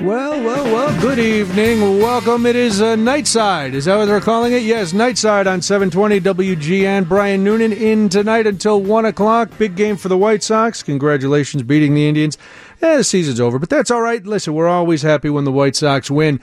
Well, well, well, good evening. Welcome. It is uh, Nightside. Is that what they're calling it? Yes, Nightside on 720 WGN. Brian Noonan in tonight until 1 o'clock. Big game for the White Sox. Congratulations beating the Indians. Eh, the season's over, but that's all right. Listen, we're always happy when the White Sox win.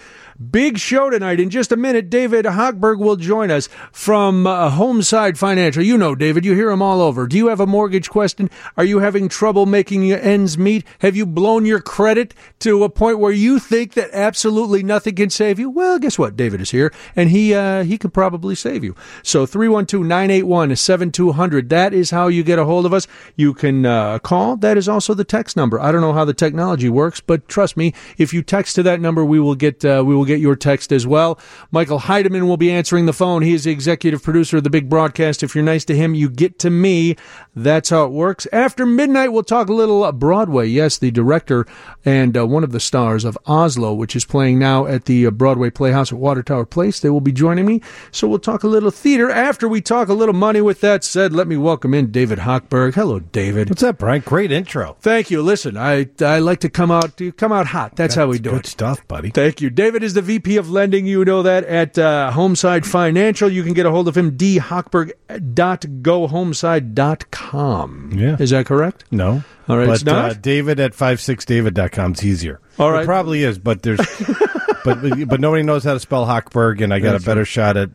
Big show tonight. In just a minute, David Hochberg will join us from uh, Homeside Financial. You know, David, you hear him all over. Do you have a mortgage question? Are you having trouble making your ends meet? Have you blown your credit to a point where you think that absolutely nothing can save you? Well, guess what? David is here, and he uh, he could probably save you. So 312-981-7200. That is how you get a hold of us. You can uh, call. That is also the text number. I don't know how the technology works, but trust me, if you text to that number, we will get uh, we will get your text as well. Michael Heidemann will be answering the phone. He is the executive producer of the big broadcast. If you're nice to him, you get to me. That's how it works. After midnight, we'll talk a little Broadway. Yes, the director and uh, one of the stars of Oslo, which is playing now at the uh, Broadway Playhouse at Water Tower Place. They will be joining me. So we'll talk a little theater after we talk a little money. With that said, let me welcome in David Hochberg. Hello, David. What's up, Brian? Great intro. Thank you. Listen, I I like to come out to come out hot. That's, That's how we do good it. Good stuff, buddy. Thank you. David is the VP of Lending. You know that at uh, Homeside Financial. You can get a hold of him, dhochberg.gohomeside.com. Yeah. Is that correct? No. All right, but, it's not? Uh, David at 56david.com is easier. All right. It probably is, but there's but but nobody knows how to spell Hochberg, and I got That's a better shot at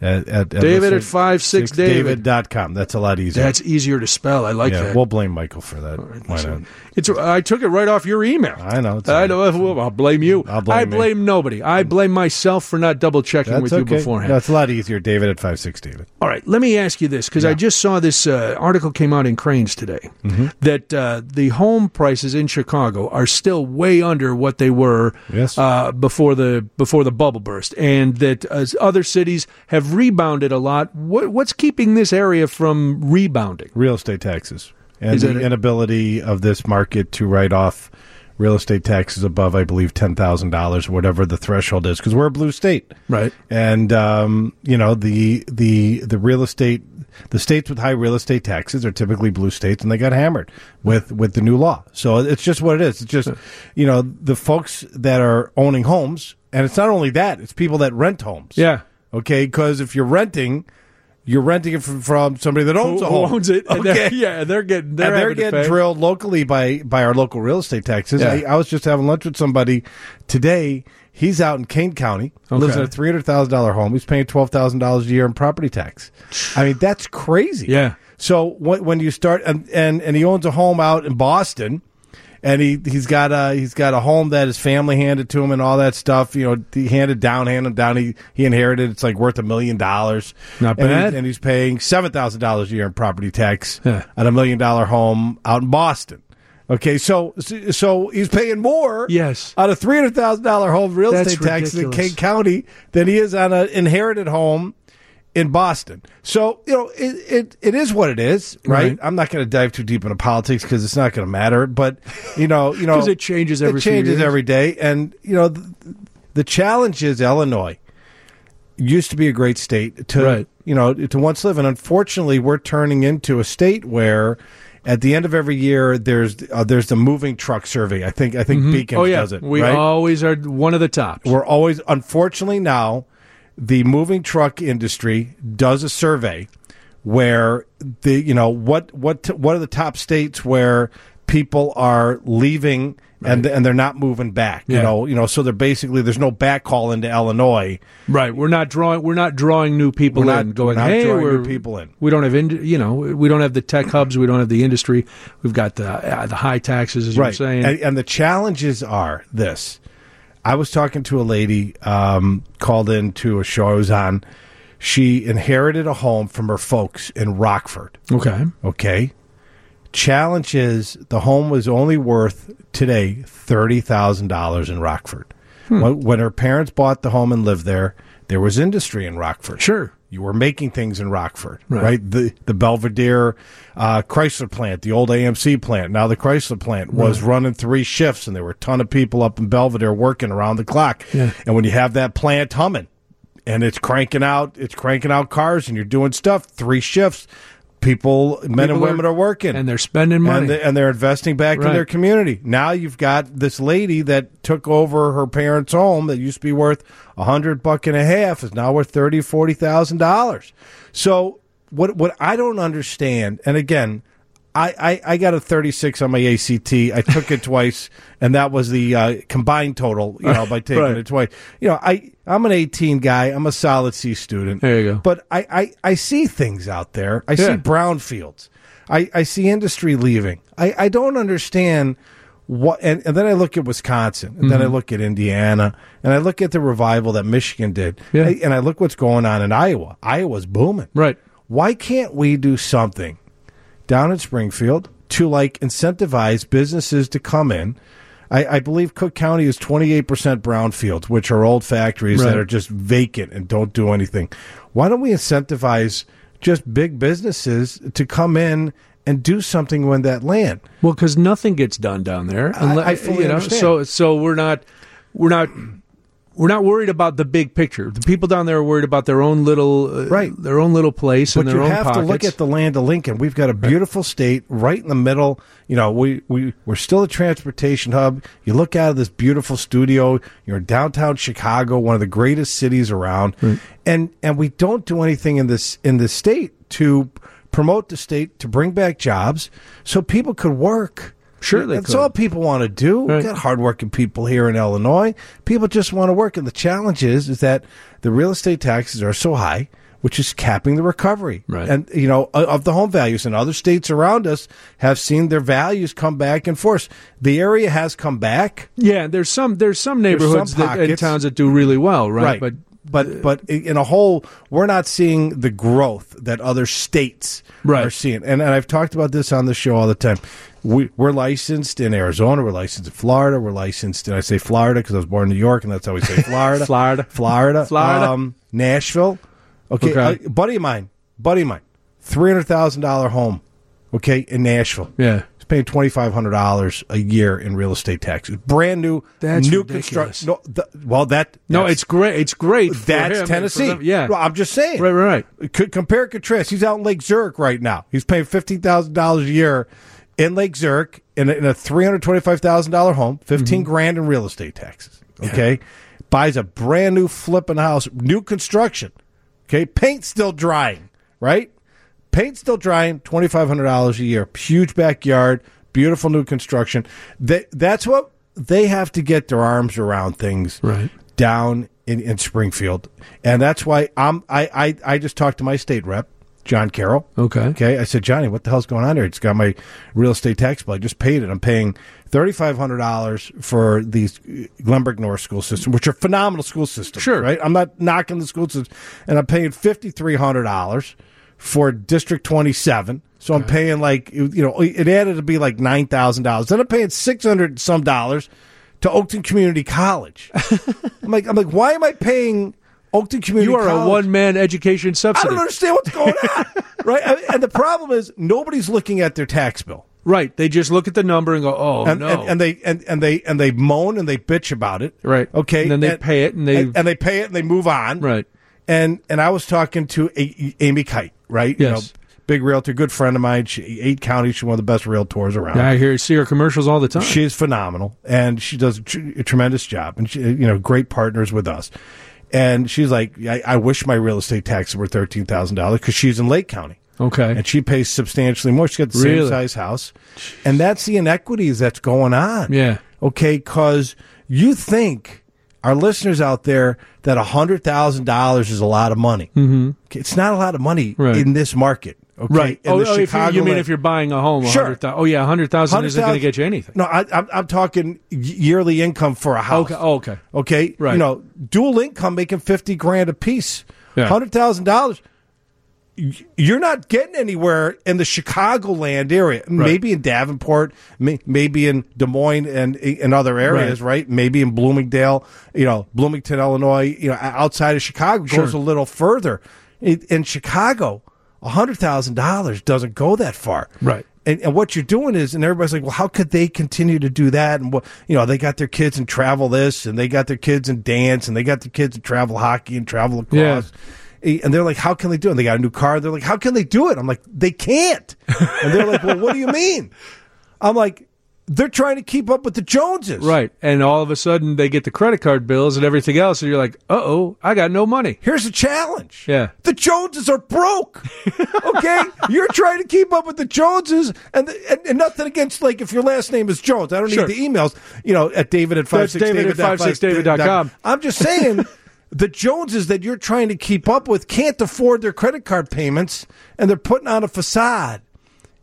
at, at, at David at five six David. David.com. That's a lot easier. That's easier to spell. I like yeah, that. we'll blame Michael for that. Why not? It's I took it right off your email. I know. I know. Well, I'll blame you. I'll blame I me. nobody. I blame myself for not double checking That's with okay. you beforehand. No, a lot easier. David at 56david. All right, let me ask you this because I just saw this uh, article came out in Crain's today Mm-hmm. that uh, the home prices in Chicago are still way under what they were Yes. uh, before the before the bubble burst, and that uh, other cities have rebounded a lot. What, what's keeping this area from rebounding? Real estate taxes and the inability of this market to write off real estate taxes above, I believe, ten thousand dollars, or whatever the threshold is, because we're a blue state, Right. And um, you know the the the real estate, the states with high real estate taxes are typically blue states, and they got hammered with with the new law. So it's just what it is. It's just you know the folks that are owning homes, and it's not only that; it's people that rent homes. Yeah. Okay, because if you're renting. You're renting it from, from somebody that owns Who, a who owns it? And Okay they're, yeah, they're getting they're, they're getting drilled locally by by our local real estate taxes. Yeah. I, I was just having lunch with somebody today. He's out in Kane County, lives in a three hundred thousand dollar home. He's paying twelve thousand dollars a year in property tax. I mean, that's crazy. Yeah. So when, when you start and, and and he owns a home out in Boston. And he he's got a he's got a home that his family handed to him and all that stuff. You know, he handed down, handed down. He he inherited. It's like worth a million dollars. Not And he- bad. and he's paying seven thousand dollars a year in property tax Yeah. on a million dollar home out in Boston. Okay, so so he's paying more Yes. on a three hundred thousand dollar home real That's estate tax in. Kane County than he is on an inherited home in Boston. So you know it it, it is what it is, right? Right. I'm not going to dive too deep into politics because it's not going to matter. But you know, you know, it changes every It changes every day, and you know, the, the challenge is Illinois used to be a great state to Right. you know to once live and unfortunately we're turning into a state where at the end of every year there's uh, there's the moving truck survey i think i think beacon oh yeah, does it we right? always are one of the tops. we're always unfortunately now the moving truck industry does a survey where the you know what what what are the top states where people are leaving and and they're not moving back you know you know so they're basically there's no backhaul into Illinois Right, we're not drawing. We're not drawing new people We're not- in. Going, we're not hey, drawing new we're people in." We don't have, ind- you know, we don't have the tech hubs. We don't have the industry. We've got the uh, the high taxes, as you're saying. And, and the challenges are this. I was talking to a lady um, called into a show I was on. She inherited a home from her folks in Rockford. okay, Okay. Challenge is the home was only worth today thirty thousand dollars in Rockford. Hmm. When her parents bought the home and lived there, there was industry in Rockford. sure. You were making things in Rockford, Right. right? The the Belvidere uh, Chrysler plant, the old AMC plant, now the Chrysler plant was running three shifts, and there were a ton of people up in Belvidere working around the clock. Yeah. And when you have that plant humming, and it's cranking out, it's cranking out cars, and you're doing stuff three shifts. People, men and People are- women are, working and they're spending money. and, they, and they're investing back Right. in their community. Now you've got this lady that took over her parents' home that used to be worth a hundred buck and a half is now worth thirty, forty thousand dollars. So what what I don't understand, and again. I, I, I got a 36 on my ACT. I took it twice, and that was the uh, combined total, you know, by taking Right. it twice. You know, I, I'm an 18 guy. I'm a solid C student. There you go. But I, I, I see things out there. I see Yeah. brownfields. I, I see industry leaving. I, I don't understand what, and, and then I look at Wisconsin, and then Mm-hmm. I look at Indiana, and I look at the revival that Michigan did, Yeah. and I look what's going on in Iowa. Iowa's booming. right. Why can't we do something down in Springfield to like incentivize businesses to come in? I, I believe Cook County is 28% brownfields, which are old factories Right. that are just vacant and don't do anything. Why don't we incentivize just big businesses to come in and do something with that land? Well, because nothing gets done down there. unle- I fully you know, understand. So, so we're not, we're not, we're not worried about the big picture. The people down there are worried about their own little, uh, Right. Their own little place But and their own pockets. you have to look at the land of Lincoln. We've got a beautiful state right in the middle. You know, we, we, we're still a transportation hub. You look out of this beautiful studio, you're in downtown Chicago, one of the greatest cities around. And and we don't do anything in this in this state to promote the state, to bring back jobs so people could work. Sure they That's could. all people want to do. Right. We've got hardworking people here in Illinois. People just want to work. And the challenge is, is that the real estate taxes are so high, which is capping the recovery. Right. And, you know, of the home values. And other states around us have seen their values come back in force. The area has come back. yeah, there's some there's some neighborhoods some that, and towns that do really well, right? But but but in a whole, we're not seeing the growth that other states Right. are seeing. And, and I've talked about this on the show all the time. We, we're licensed in Arizona. We're licensed in Florida. We're licensed, and I say Florida because I was born in New York, and that's how we say Florida. Florida. Florida, Florida. um, Nashville. Okay, Okay. uh, buddy of mine, buddy of mine, three hundred thousand dollar home. Okay, in Nashville. yeah, paying twenty five hundred dollars a year in real estate taxes. Brand new, That's new construction. No, the, well, that no, it's great. It's great. that's Tennessee. Yeah, Well, I'm just saying. right, right, right. Compare and contrast. He's out in Lake Zurich right now. He's paying fifteen thousand dollars a year in Lake Zurich in a, in a three hundred twenty five thousand dollar home, 15 Mm-hmm. grand in real estate taxes. Okay, buys a brand new flipping house, new construction. Okay, paint still drying. Right, paint still drying. Twenty five hundred dollars a year. Huge backyard, beautiful new construction. That that's what they have to get their arms around things Right. down in, in Springfield, and that's why I'm I, I I just talked to my state rep, John Carroll. Okay. Okay, I said, Johnny, what the hell's going on here? It's got my real estate tax bill. I just paid it. I'm paying thirty five hundred dollars for these Glenbrook North school system, which are phenomenal school systems. Sure. right? I'm not knocking the school system, and I'm paying fifty three hundred dollars for District twenty seven. So I'm paying like you know it added to be like nine thousand dollars. Then I'm paying six hundred some dollars to Oakton Community College. I'm like I'm like why am I paying Oakton Community? You are a one man education subsidy. I don't understand what's going on, right? I mean, and the problem is nobody's looking at their tax bill, Right. They just look at the number and go, "Oh and, no." and, and they and, and they and they moan and they bitch about it, Right. Okay, And then they pay it and they- and, and they pay it and they move on, right. And and I was talking to a, Amy Kite, right? Yes. big realtor, good friend of mine. She, eight counties, she's one of the best realtors around. Yeah, I hear see her commercials all the time. She's phenomenal, and she does a, tr- a tremendous job, and she, you know, great partners with us. And she's like, I, I wish my real estate taxes were thirteen thousand dollars because she's in Lake County, okay. and she pays substantially more. She's got the Really? same size house, and that's the inequities that's going on. Yeah. Okay, because you think our listeners out there that hundred thousand dollars is a lot of money. Mm-hmm. It's not a lot of money Right. in this market. Okay, Right. In Oh, oh, if you, you mean if you're buying a home? Sure. 100,000 oh, yeah, 100000 isn't going to get you anything. No, I, I'm, I'm talking yearly income for a house. Okay. Oh, okay. Okay, Right. You know, dual income making fifty grand a piece, Yeah. hundred thousand dollars. You're not getting anywhere in the Chicagoland area. Maybe in Davenport, may, maybe in Des Moines and in other areas, right. Maybe in Bloomingdale, you know, Bloomington, Illinois. You know, outside of Chicago goes a little further. In, in Chicago, hundred thousand dollars doesn't go that far, Right. and, and what you're doing is, and everybody's like, well, how could they continue to do that? And what, you know, they got their kids and travel this, and they got their kids and dance, and they got their kids and travel hockey and travel lacrosse. Yeah. And they're like, how can they do it? And they got a new car. They're like, how can they do it? I'm like, they can't. And they're like, well, what do you mean? I'm like, they're trying to keep up with the Joneses. Right. And all of a sudden they get the credit card bills and everything else, and you're like, uh oh, I got no money. Here's a challenge. Yeah. The Joneses are broke. Okay? You're trying to keep up with the Joneses and, and, and nothing against, like, if your last name is Jones. I don't Sure. need the emails, you know, at David at That's 56 David 56david.com. I'm just saying. The Joneses that you're trying to keep up with can't afford their credit card payments, and they're putting on a facade,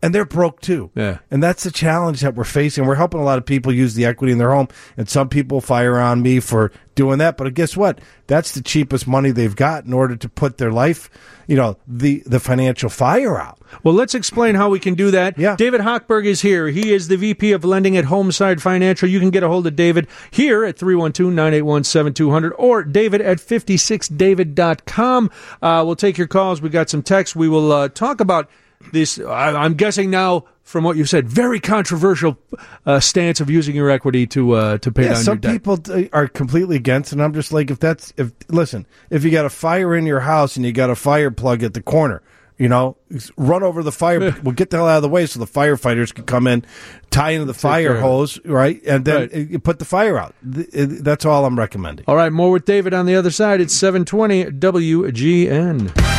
and they're broke too. Yeah. And that's the challenge that we're facing. We're helping a lot of people use the equity in their home, and some people fire on me for doing that. But guess what? That's the cheapest money they've got in order to put their life, you know, the the financial fire out. Well, let's explain how we can do that. Yeah. David Hochberg is here. He is the VP of Lending at Homeside Financial. You can get a hold of David here at 312-981-7200 or David at 56david.com. Uh, we'll take your calls. We got some texts. We will uh, talk about this, I, I'm guessing now, from what you said, very controversial uh, stance of using your equity to uh, to pay Yeah, down some your debt. people uh, are completely against, it, and I'm just like, if that's if listen, if you got a fire in your house and you got a fire plug at the corner, you know, run over the fire. well, get the hell out of the way so the firefighters can come in, tie into the care fire hose, right, and then Right. put the fire out. That's all I'm recommending. All right, more with David on the other side. It's 720 WGN.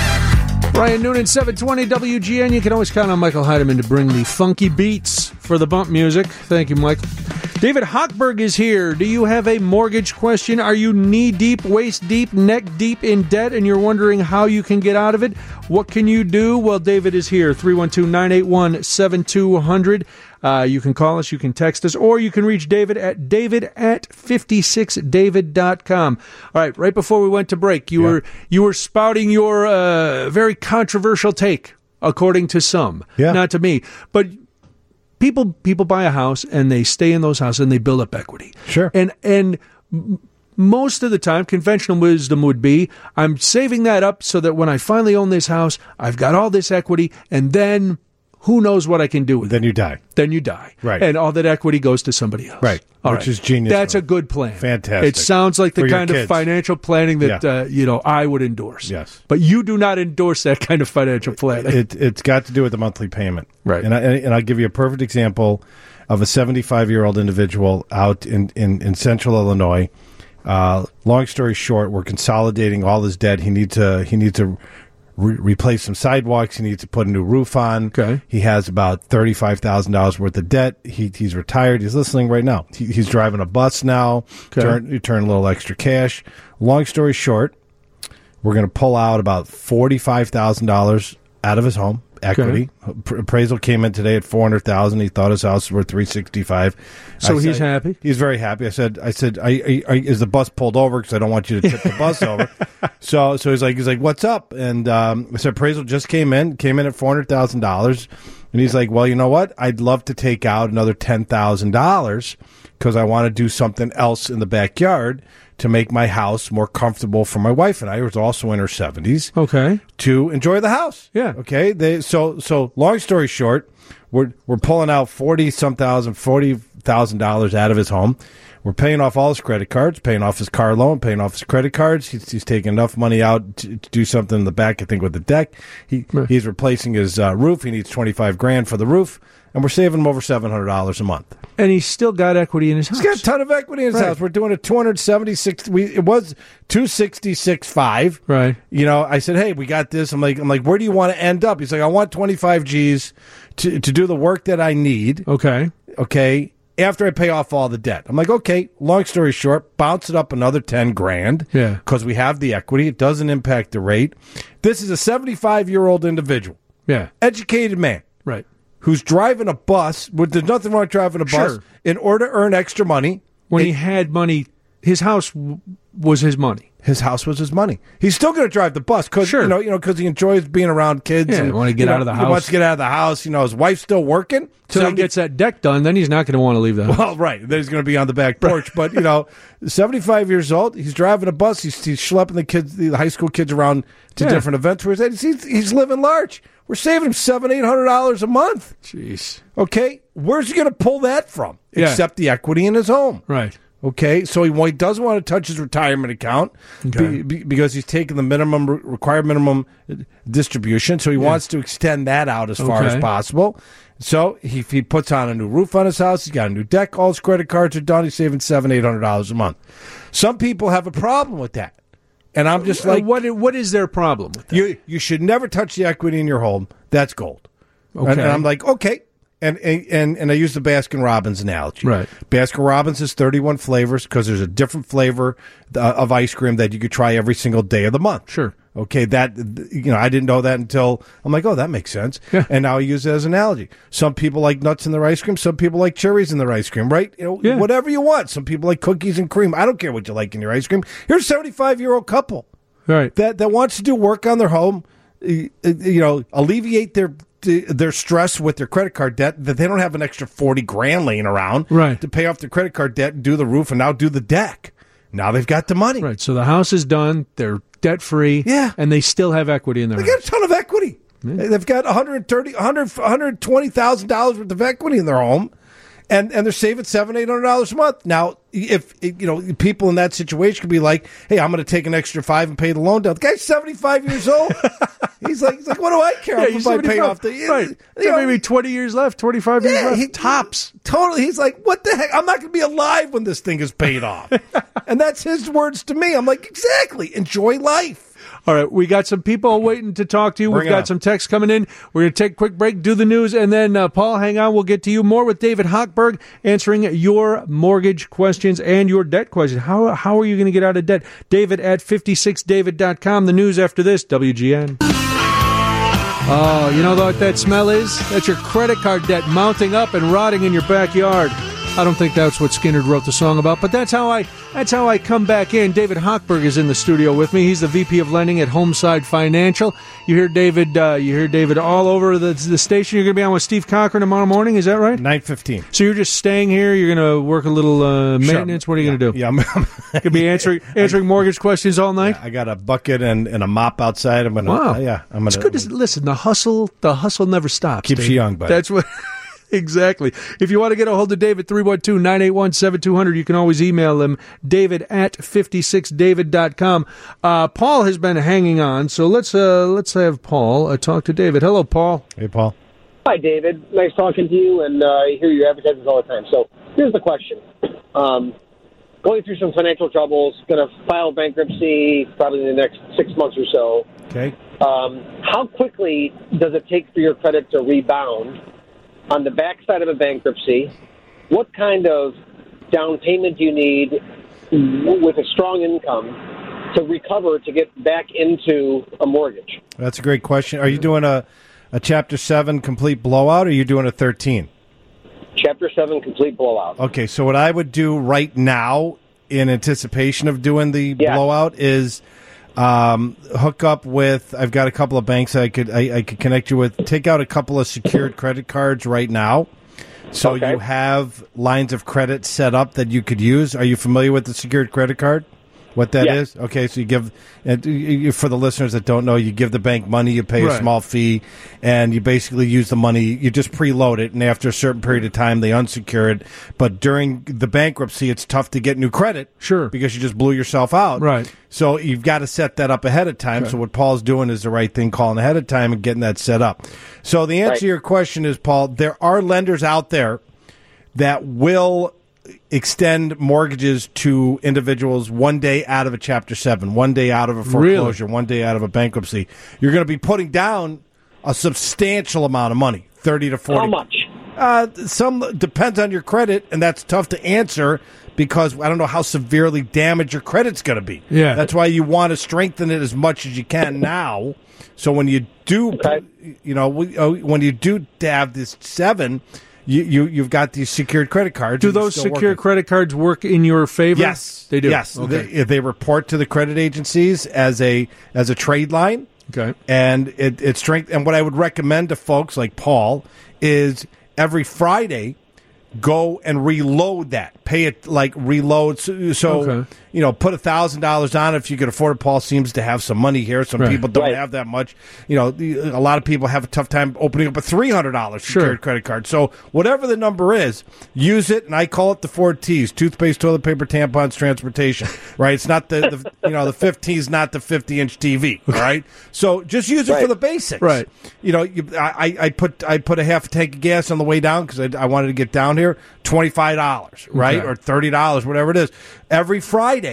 Brian Noonan, 720 WGN. You can always count on Michael Heidemann to bring the funky beats for the bump music. Thank you, Michael. David Hochberg is here. Do you have a mortgage question? Are you knee deep, waist deep, neck deep in debt and you're wondering how you can get out of it? What can you do? Well, David is here. 312 981 7200. Uh, you can call us, you can text us, or you can reach David at david at 56david.com. All right, right before we went to break, you Yeah. were you were spouting your uh, very controversial take, according to some, Yeah. not to me. But people people buy a house and they stay in those houses and they build up equity. Sure. And and most of the time, conventional wisdom would be I'm saving that up so that when I finally own this house, I've got all this equity, and then who knows what I can do with it. Then you die. Then you die. Right. And all that equity goes to somebody else. Right. All Which is genius That's a good plan. Fantastic. It sounds like the For kind of financial planning that, Yeah. uh, you know, I would endorse. Yes. But you do not endorse that kind of financial planning. It, it's got to do with the monthly payment. Right. And, I, and I'll give you a perfect example of a 75 year old individual out in, in, in central Illinois. Uh, long story short, we're consolidating all his debt. He needs to, he needs to re- replace some sidewalks. He needs to put a new roof on. Okay. He has about $35,000 worth of debt. He, he's retired. He's listening right now. He, he's driving a bus now. Okay. Turn, you turn a little extra cash. Long story short, we're going to pull out about forty-five thousand dollars out of his home equity. App- Appraisal came in today at four hundred thousand. He thought his house was worth three sixty-five. So I he's said- happy? He's very happy. I said, I said, I, I, I, is the bus pulled over? Because I don't want you to tip the bus over. So, so he's like, he's like, what's up? And um, I said, appraisal just came in, came in at four hundred thousand dollars. And he's like, well, you know what? I'd love to take out another ten thousand dollars because I want to do something else in the backyard to make my house more comfortable for my wife and I, who's also in her seventies okay. to enjoy the house. Yeah. Okay. They so so long story short, we're we're pulling out forty some thousand, forty thousand dollars out of his home. We're paying off all his credit cards, paying off his car loan, paying off his credit cards. He's, he's taking enough money out to, to do something in the back, I think, with the deck. He he's replacing his uh, roof. He needs twenty five grand for the roof, and we're saving him over seven hundred dollars a month. And he's still got equity in his house. He's got a ton of equity in his Right. house. We're doing a two hundred seventy six. We it was two sixty six five. Right. You know, I said, hey, we got this. I'm like, I'm like, where do you want to end up? He's like, I want twenty five G's to to do the work that I need. Okay. Okay. After I pay off all the debt, I'm like, okay. Long story short, bounce it up another ten grand. Yeah. because we have the equity. It doesn't impact the rate. This is a 75 year old individual, Yeah. educated man Right. Who's driving a bus. Well, There's nothing wrong with driving a bus Sure. in order to earn extra money. When It- he had money, his house was his money. his house was his money. He's still going to drive the bus because Sure. you know, you know, because he enjoys being around kids. Yeah, and wanna get you know, out of the house. He wants to get out of the house. You know, his wife's still working. Till he gets that deck done, then he's not going to want to leave the house. Well, right. Then he's going to be on the back porch. But you know, seventy-five years old. He's driving a bus. He's, he's schlepping the kids, the high school kids, around to Yeah. different events. Where he's, he's he's living large. We're saving him seven, eight hundred dollars a month. Jeez. Okay, where's he going to pull that from? Yeah. Except the equity in his home. Right. Okay, so he, well, he doesn't want to touch his retirement account Okay. be- be- because he's taking the minimum re- required minimum uh, distribution. So he wants to extend that out as far as possible. So he, he puts on a new roof on his house. He's got a new deck. All his credit cards are done. He's saving seven, eight hundred dollars a month. Some people have a problem with that, and I'm just Uh, like, what? What is their problem with that? you you should never touch the equity in your home. That's gold. Okay. And, and I'm like, okay. And, and and I use the Baskin Robbins analogy. Right. Baskin Robbins is 31 flavors because there's a different flavor uh, of ice cream that you could try every single day of the month. Sure. Okay, that you know, I didn't know that until I'm like, oh, that makes sense. Yeah. And now I use it as an analogy. Some people like nuts in their ice cream. Some people like cherries in their ice cream. Right? You know, Yeah. whatever you want. Some people like cookies and cream. I don't care what you like in your ice cream. Here's a 75 year old couple right. that that wants to do work on their home, you know, alleviate their their stress with their credit card debt. That they don't have an extra forty grand laying around, Right. to pay off their credit card debt and do the roof and now do the deck. Now they've got the money. Right. So the house is done. They're debt free. Yeah. And they still have equity in their They house. got a ton of equity. They've got 130 100 $120,000 worth of equity in their home. And, and they're saving seven eight hundred dollars a month now. If you know people in that situation could be like, "Hey, I'm going to take an extra five and pay the loan down." The guy's seventy five years old. he's like, he's like, "What do I care Yeah, if I pay off the right. you know, maybe twenty years left, twenty five years yeah, left. he, tops. Totally. He's like, what the heck? I'm not going to be alive when this thing is paid off. and that's his words to me. I'm like, exactly. Enjoy life. All right, we got some people waiting to talk to you. Bring We've got on. some texts coming in. We're going to take a quick break, do the news, and then uh, Paul, hang on. We'll get to you more with David Hochberg answering your mortgage questions and your debt questions. How how are you going to get out of debt? David at 56david.com. The news after this, WGN. Oh, you know what that smell is? That's your credit card debt mounting up and rotting in your backyard. I don't think that's what Skynyrd wrote the song about, but that's how I that's how I come back in. David Hochberg is in the studio with me. He's the VP of lending at Homeside Financial. You hear David uh, you hear David all over the, the station. You're going to be on with Steve Cochran tomorrow morning, is that right? Nine fifteen. So you're just staying here. You're going to work a little uh, maintenance. What are you going to do? Yeah, I'm, You're going to be answering answering mortgage questions all night. I got a bucket and, and a mop outside. I'm gonna. Wow. yeah, I'm gonna. It's good to listen. The hustle, the hustle never stops. Keeps David. you young, buddy. That's what. Exactly. If you want to get a hold of David, 312-981-7200, you can always email him, david at 56david.com. Uh, Paul has been hanging on, so let's uh, let's have Paul uh, talk to David. Hello, Paul. Hey, Paul. Hi, David. Nice talking to you, and uh, I hear your advertisements all the time. So here's the question: um, Going through some financial troubles, going to file bankruptcy probably in the next six months or so. Okay. Um, how quickly does it take for your credit to rebound on the backside of a bankruptcy? What kind of down payment do you need with a strong income to recover to get back into a mortgage? That's a great question. Are you doing a a chapter seven complete blowout, or are you doing a thirteen? Chapter 7 complete blowout. Okay, so what I would do right now, in anticipation of doing the Yeah. blowout, is um, hook up with. I've got a couple of banks I could I, I could connect you with. Take out a couple of secured credit cards right now, so Okay. you have lines of credit set up that you could use. Are you familiar with the secured credit card? What that is? Yeah. Okay, so you give and you- you- for the listeners that don't know, you give the bank money, you pay a small fee, and you basically use the money. You just preload it, and after a certain period of time, they unsecure it. But during the bankruptcy, it's tough to get new credit, Sure. because you just blew yourself out, Right. So you've got to set that up ahead of time. So what Paul's doing is the right thing, calling ahead of time and getting that set up. So the answer Right. to your question is, Paul, there are lenders out there that will extend mortgages to individuals one day out of a chapter 7 one day out of a Really? foreclosure one day out of a bankruptcy you're going to be putting down a substantial amount of money 30 to 40 How much? uh, some depends on your credit and that's tough to answer because I don't know how severely damaged your credit's going to be. Yeah. That's why you want to strengthen it as much as you can now. So when you do, Okay. you know, uh, when you do have this seven, you, you you've got these secured credit cards. Do those secure credit cards work in your favor? Yes, they do. Yes, Okay. they, they report to the credit agencies as a as a trade line. Okay. and it, it's strength. And what I would recommend to folks like Paul is every Friday go and reload that. Pay it like reload. So, so Okay. You know, put a thousand dollars on it if you can afford it. Paul seems to have some money here. Some Right. people don't Right. have that much. You know, a lot of people have a tough time opening up a three hundred dollars Sure. secured credit card. So whatever the number is, use it. And I call it the four T's: toothpaste, toilet paper, tampons, transportation. Right? It's not the, the you know the fifteen is not the fifty inch TV. All right. So just use it for the basics. Right. You know, you, I, I put I put a half a tank of gas on the way down because I, I wanted to get down here. Twenty five dollars, right, Okay. or thirty dollars, whatever it is. Every Friday,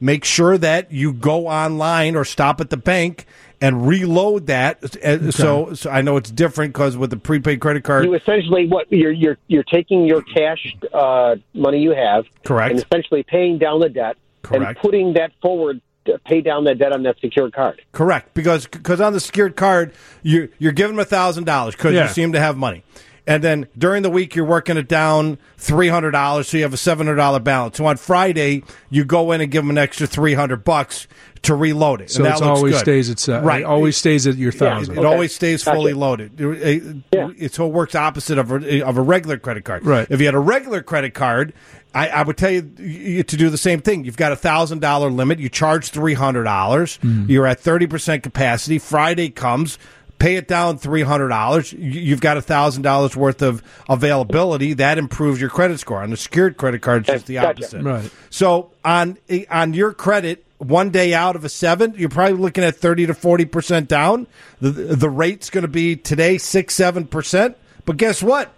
make sure that you go online or stop at the bank and reload that. Uh, So, so I know it's different because with the prepaid credit card, You essentially what you're you're you're taking your cash uh, money you have, Correct. and essentially paying down the debt correct. and putting that forward to pay down that debt on that secured card. Correct, because because on the secured card you you're giving them a thousand dollars because Yeah. you seem to have money, and then during the week you're working it down three hundred dollars, so you have a seven hundred dollar balance. So on Friday you go in and give them an extra three hundred bucks to reload it. So that it always good. stays at se- right. It always stays at your It, thousand. it always stays Gotcha. fully loaded. It, it- Yeah. it- so it works opposite of a, of a regular credit card. Right. If you had a regular credit card, I, I would tell you, you to do the same thing. You've got a thousand dollar limit. You charge three hundred dollars. Mm-hmm. You're at thirty percent capacity. Friday comes. Pay it down three hundred dollars. You've got a thousand dollars worth of availability. That improves your credit score. On a secured credit card, it's just the Gotcha. opposite. Right. So on on your credit, one day out of a seven, you're probably looking at thirty to forty percent down. The the rate's going to be today six seven percent. But guess what?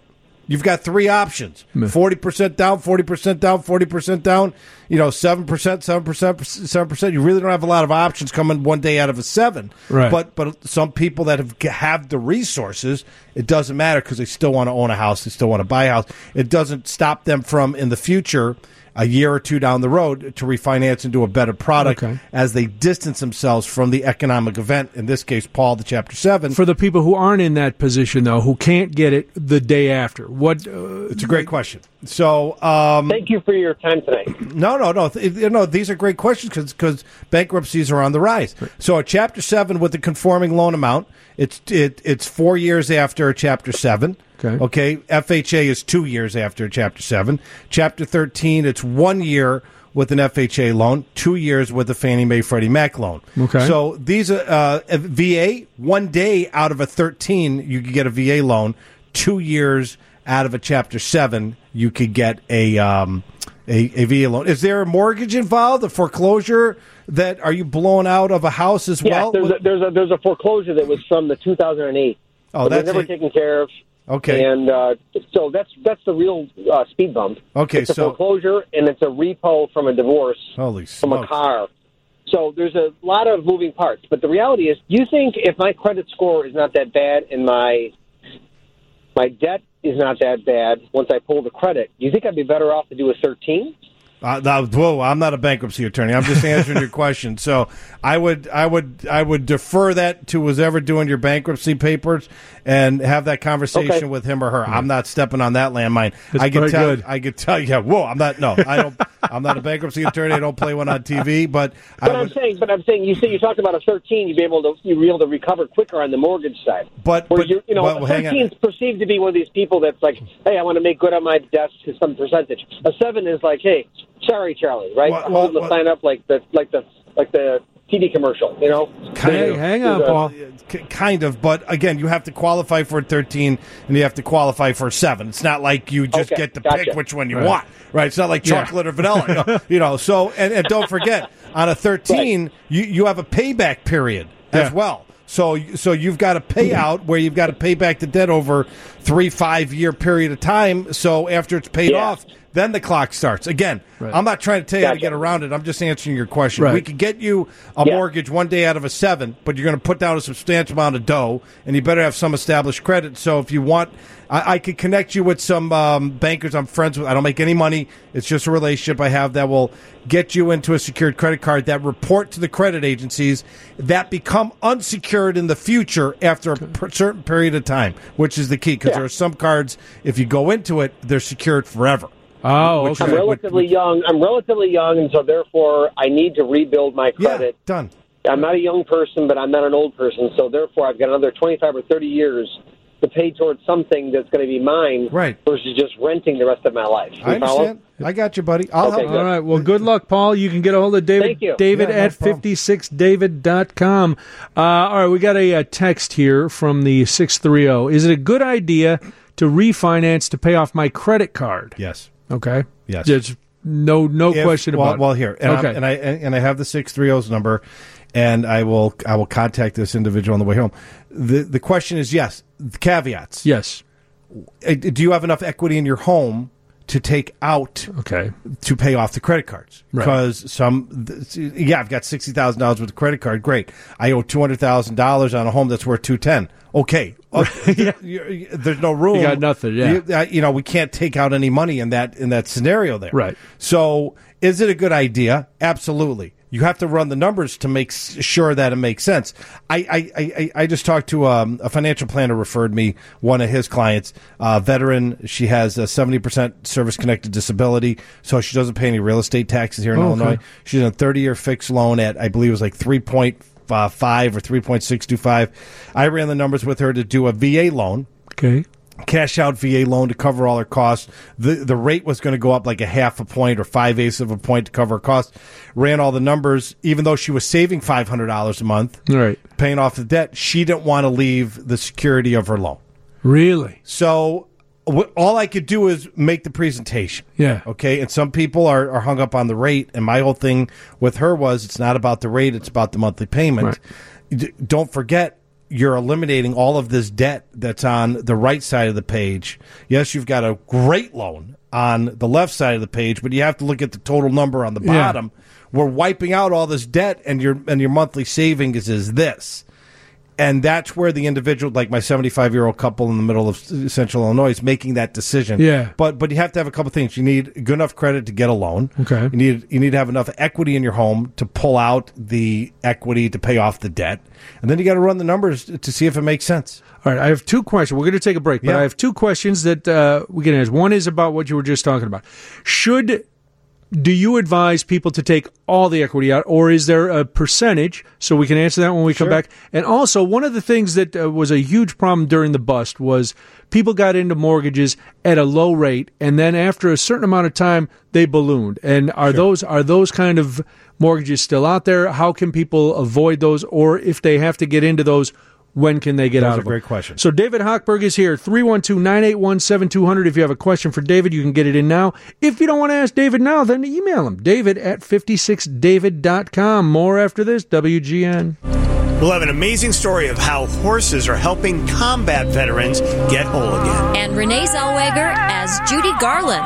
You've got three options: forty percent down, forty percent down, forty percent down. You know, seven percent, seven percent, seven percent. You really don't have a lot of options coming one day out of a seven. Right. But but some people that have have the resources, it doesn't matter because they still want to own a house, they still want to buy a house. It doesn't stop them from in the future. A year or two down the road to refinance into a better product Okay. as they distance themselves from the economic event. In this case, Paul, the chapter seven. For the people who aren't in that position, though, who can't get it the day after, what? Uh, it's a great question. So, um, Thank you for your time tonight. No, no, no. Th- you these are great questions because bankruptcies are on the rise. So, a Chapter Seven with the conforming loan amount, it's it, it's four years after a Chapter Seven. Okay. Okay. FHA is two years after Chapter Seven. Chapter Thirteen, it's one year with an FHA loan, two years with a Fannie Mae Freddie Mac loan. Okay. So these are uh, VA. One day out of a thirteen, you could get a VA loan. Two years out of a Chapter Seven, you could get a um, a, a VA loan. Is there a mortgage involved? A foreclosure? That are you blown out of a house as Yeah, well? there's a, there's a there's a foreclosure that was from the 2008. Oh, they're that's never it. taken care of. Okay. And uh, so that's that's the real uh, speed bump. Okay, it's a so- foreclosure and it's a repo from a divorce Holy from a car. So there's a lot of moving parts. But the reality is, do you think if my credit score is not that bad and my my debt is not that bad once I pull the credit, do you think I'd be better off to do a 13? Uh, now, whoa, I'm not a bankruptcy attorney. I'm just answering your question. So I would, I would, I would defer that to who's ever doing your bankruptcy papers and have that conversation Okay. with him or her. I'm not stepping on that landmine. That's I can tell. good. I could tell. Yeah, whoa, I'm not. No, I don't. I'm not a bankruptcy attorney. I don't play one on TV. But But I I'm saying, but I'm saying, you say you talked about a 13, you'd be able to you'd be able to recover quicker on the mortgage side. But but, you, you know, a 13 is perceived to be one of these people that's like, hey, I want to make good on my debt to some percentage. A seven is like, hey, sorry, Charlie, right? Well, well, sign up like the like the like the TV commercial, you know? hey, hang on, Paul. K- kind of, but again, you have to qualify for a 13 and you have to qualify for a 7. It's not like you just Okay, get to gotcha. pick which one you Right. want, right? It's not like Yeah. chocolate or vanilla, you know, you know, So, and, and don't forget, on a 13, you, you have a payback period as well. So, so you've got a payout where you've got to pay back the debt over three, five year period of time. So after it's paid Yeah. off, then the clock starts. Again, Right. I'm not trying to tell you how to get around it. I'm just answering your question. Right. We could get you a Yeah. mortgage one day out of a seven, but you're going to put down a substantial amount of dough, and you better have some established credit. So if you want, I, I could connect you with some um, bankers I'm friends with. I don't make any money. It's just a relationship I have that will get you into a secured credit card that report to the credit agencies that become unsecured in the future after a per- certain period of time, which is the key because Yeah. there are some cards, if you go into it, they're secured forever. Oh, Which- I'm okay. relatively young. I'm relatively young, and so therefore I need to rebuild my credit. Yeah, credit. done. I'm not a young person, but I'm not an old person, so therefore I've got another 25 or 30 years to pay towards something that's going to be mine Right. versus just renting the rest of my life. You I follow? understand. I got you, buddy. I'll Okay, help. good. All right. Well, good luck, Paul. You can get a hold of David. Thank you. David Yeah, at problem. 56david.com. Uh, all right. We got a, uh text here from the 630. Is it a good idea to refinance to pay off my credit card? Yes. Okay. Yes. There's no no If- question well, about it. Well, here, and, okay. And I and I have the six three O's number, and I will I will contact this individual on the way home. the The question is yes. The caveats. yes. Uh, Do you have enough equity in your home to take out Okay. to pay off the credit cards? Right. Because some, th- yeah, I've got sixty thousand dollars with a credit card. Great. I owe two hundred thousand dollars on a home that's worth two ten. Okay. You- you- There's no room. You got nothing, yeah. You, uh, you know, we can't take out any money in that in that scenario there. Right. So, is it a good idea? Absolutely. You have to run the numbers to make sure that it makes sense. I I, I, I- just talked to um, a financial planner referred me one of his clients, uh, veteran. She has a seventy percent service connected disability, so she doesn't pay any real estate taxes here in Oh, okay. Illinois. She's in a thirty year fixed loan at I believe it was like three point uh, five or three point six two five. I ran the numbers with her to do a VA loan Okay. cash out VA loan to cover all her costs. The the rate was going to go up like a half a point or five eighths of a point to cover her costs. Ran all the numbers, even though she was saving five hundred dollars a month, right. paying off the debt. She didn't want to leave the security of her loan. Really? So all I could do is make the presentation. Yeah. Okay. And some people are, are hung up on the rate. And my whole thing with her was it's not about the rate, it's about the monthly payment. D- Don't forget, you're eliminating all of this debt that's on the right side of the page. Yes, you've got a great loan on the left side of the page, but you have to look at the total number on the Yeah. bottom. We're wiping out all this debt, and your and your monthly savings is this and that's where the individual, like my 75 year old couple in the middle of Central Illinois, is making that decision. Yeah. but but you have to have a couple things. You need good enough credit to get a loan. Okay. You need you need to have enough equity in your home to pull out the equity to pay off the debt, and then you got to run the numbers to see if it makes sense. All right, I have two questions. We're going to take a break, but Yeah. I have two questions that uh, we can ask. One is about what you were just talking about. Should do you advise people to take all the equity out, or is there a percentage? So we can answer that when we come back. And also, one of the things that uh, was a huge problem during the bust was people got into mortgages at a low rate, and then after a certain amount of time, they ballooned. And are those are those kind of mortgages still out there? How can people avoid those, or if they have to get into those? When can they get Those out are of them? great question. So David Hochberg is here, 312-981-7200. If you have a question for David, you can get it in now. If you don't want to ask David now, then email him, david at 56david.com. More after this, WGN. We'll have an amazing story of how horses are helping combat veterans get whole again. and Renee Zellweger as Judy Garland.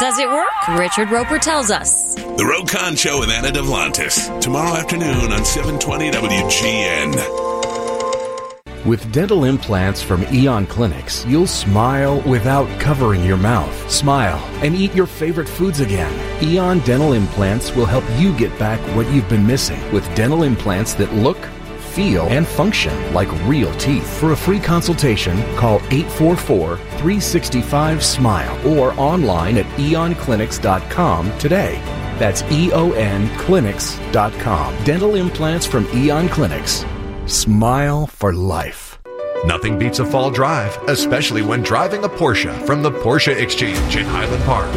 Does it work? Richard Roeper tells us. The Roe Conn Show with Anna Davlantes. Tomorrow afternoon on 720 WGN. With dental implants from Eon Clinics, you'll smile without covering your mouth. Smile and eat your favorite foods again. Eon Dental Implants will help you get back what you've been missing with dental implants that look, feel, and function like real teeth. For a free consultation, call 844 365 SMILE or online at eonclinics.com today. That's eonclinics.com. Dental implants from Eon Clinics. Smile for life. Nothing beats a fall drive, especially when driving a Porsche from the Porsche Exchange in Highland Park.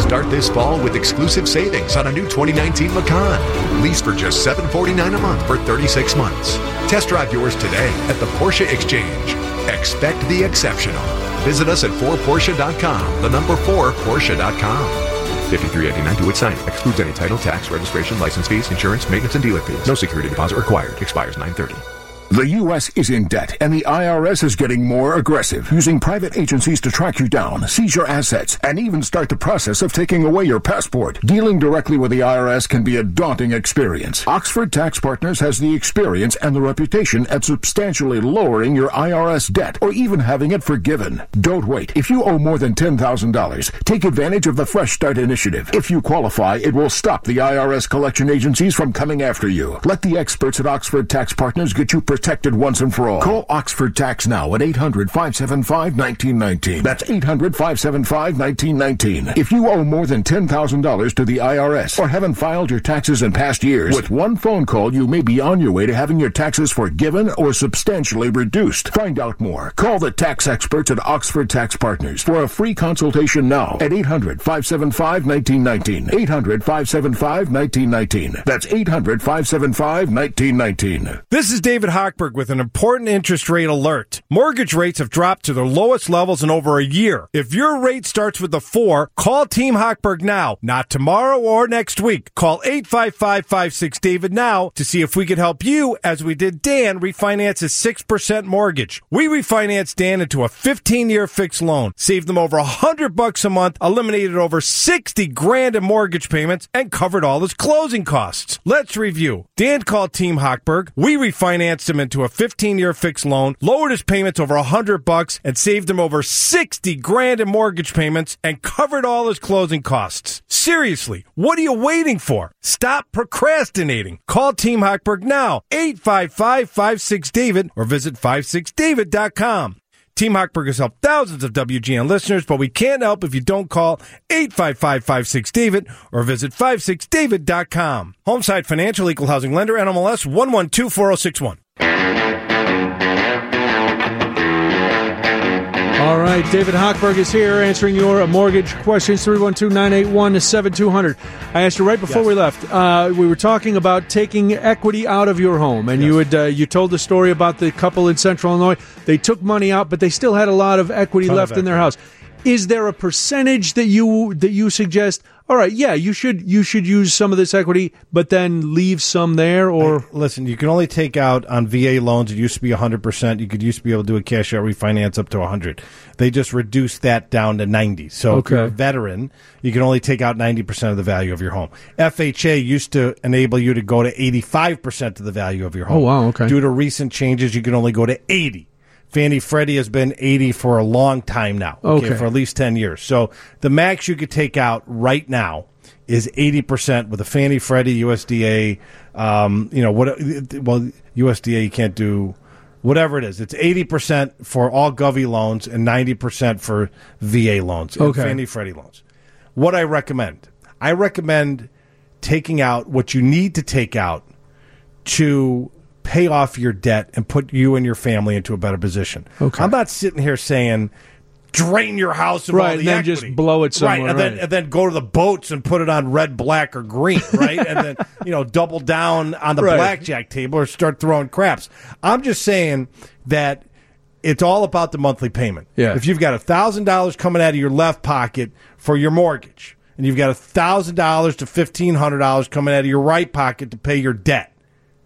Start this fall with exclusive savings on a new 2019 Macan. Lease for just 749 a month for 36 months. Test drive yours today at the Porsche Exchange. Expect the exceptional. Visit us at 4Porsche.com, the number 4 Porsche.com. 5389 to its sign. Excludes any title, tax, registration, license fees, insurance, maintenance, and dealer fees. No security deposit required. Expires 930. The U.S. is in debt, and the IRS is getting more aggressive, using private agencies to track you down, seize your assets, and even start the process of taking away your passport. Dealing directly with the IRS can be a daunting experience. Oxford Tax Partners has the experience and the reputation at substantially lowering your IRS debt or even having it forgiven. Don't wait. If you owe more than $10,000, take advantage of the Fresh Start initiative. If you qualify, it will stop the IRS collection agencies from coming after you. Let the experts at Oxford Tax Partners get you protected protected once and for all. Call Oxford Tax now at 800 575 1919. That's 800 575 1919. If you owe more than $10,000 to the IRS or haven't filed your taxes in past years, with one phone call, you may be on your way to having your taxes forgiven or substantially reduced. Find out more. Call the tax experts at Oxford Tax Partners for a free consultation now at 800 575 1919. 800 575 1919. That's 800 575 1919. This is David With an important interest rate alert. Mortgage rates have dropped to their lowest levels in over a year. If your rate starts with a 4, call Team Hochberg now, not tomorrow or next week. Call 855-56 now to see if we can help you as we did Dan refinance his 6% mortgage. We refinanced Dan into a 15-year fixed loan, saved them over 100 bucks a month, eliminated over 60 grand in mortgage payments, and covered all his closing costs. Let's review. Dan called Team Hochberg. We refinanced him into a 15-year fixed loan, lowered his payments over 100 bucks, and saved him over 60 grand in mortgage payments, and covered all his closing costs. Seriously, what are you waiting for? Stop procrastinating. Call Team Hochberg now, 855-56-DAVID, or visit 56david.com. Team Hochberg has helped thousands of WGN listeners, but we can't help if you don't call 855-56-DAVID or visit 56david.com. Homeside Financial Equal Housing Lender, NMLS 1124061. All right, David Hochberg is here answering your mortgage questions 312 981 7200. I asked you right before Yes. we left. Uh, we were talking about taking equity out of your home, and you had uh, you told the story about the couple in Central Illinois. They took money out, but they still had a lot of equity Ton of left in their house. Is there a percentage that you that you suggest? All right, yeah, you should you should use some of this equity, but then leave some there, or Listen, you can only take out on VA loans. It used to be 100%. You could used to be able to do a cash out refinance up to 100. They just reduced that down to 90. So if you're a veteran, you can only take out 90% of the value of your home. FHA used to enable you to go to 85% of the value of your oh, home. Oh, wow, okay. Due to recent changes, you can only go to 80. Fannie Freddie has been 80 for a long time now. Okay. For at least 10 years. So the max you could take out right now is 80% with a Fannie Freddie USDA um, you know what well USDA you can't do whatever it is it's 80% for all govy loans and 90% for VA loans and Okay. Fannie Freddie loans what I recommend I recommend taking out what you need to take out to pay off your debt and put you and your family into a better position. Okay. I'm not sitting here saying drain your house of all Right, the and then equity. just blow it somewhere, right, and then and then go to the boats and put it on red, black, or green, right, and then you know double down on the Right. blackjack table or start throwing craps. I'm just saying that it's all about the monthly payment. Yeah. If you've got thousand dollars coming out of your left pocket for your mortgage, and you've got thousand dollars to fifteen hundred dollars coming out of your right pocket to pay your debt,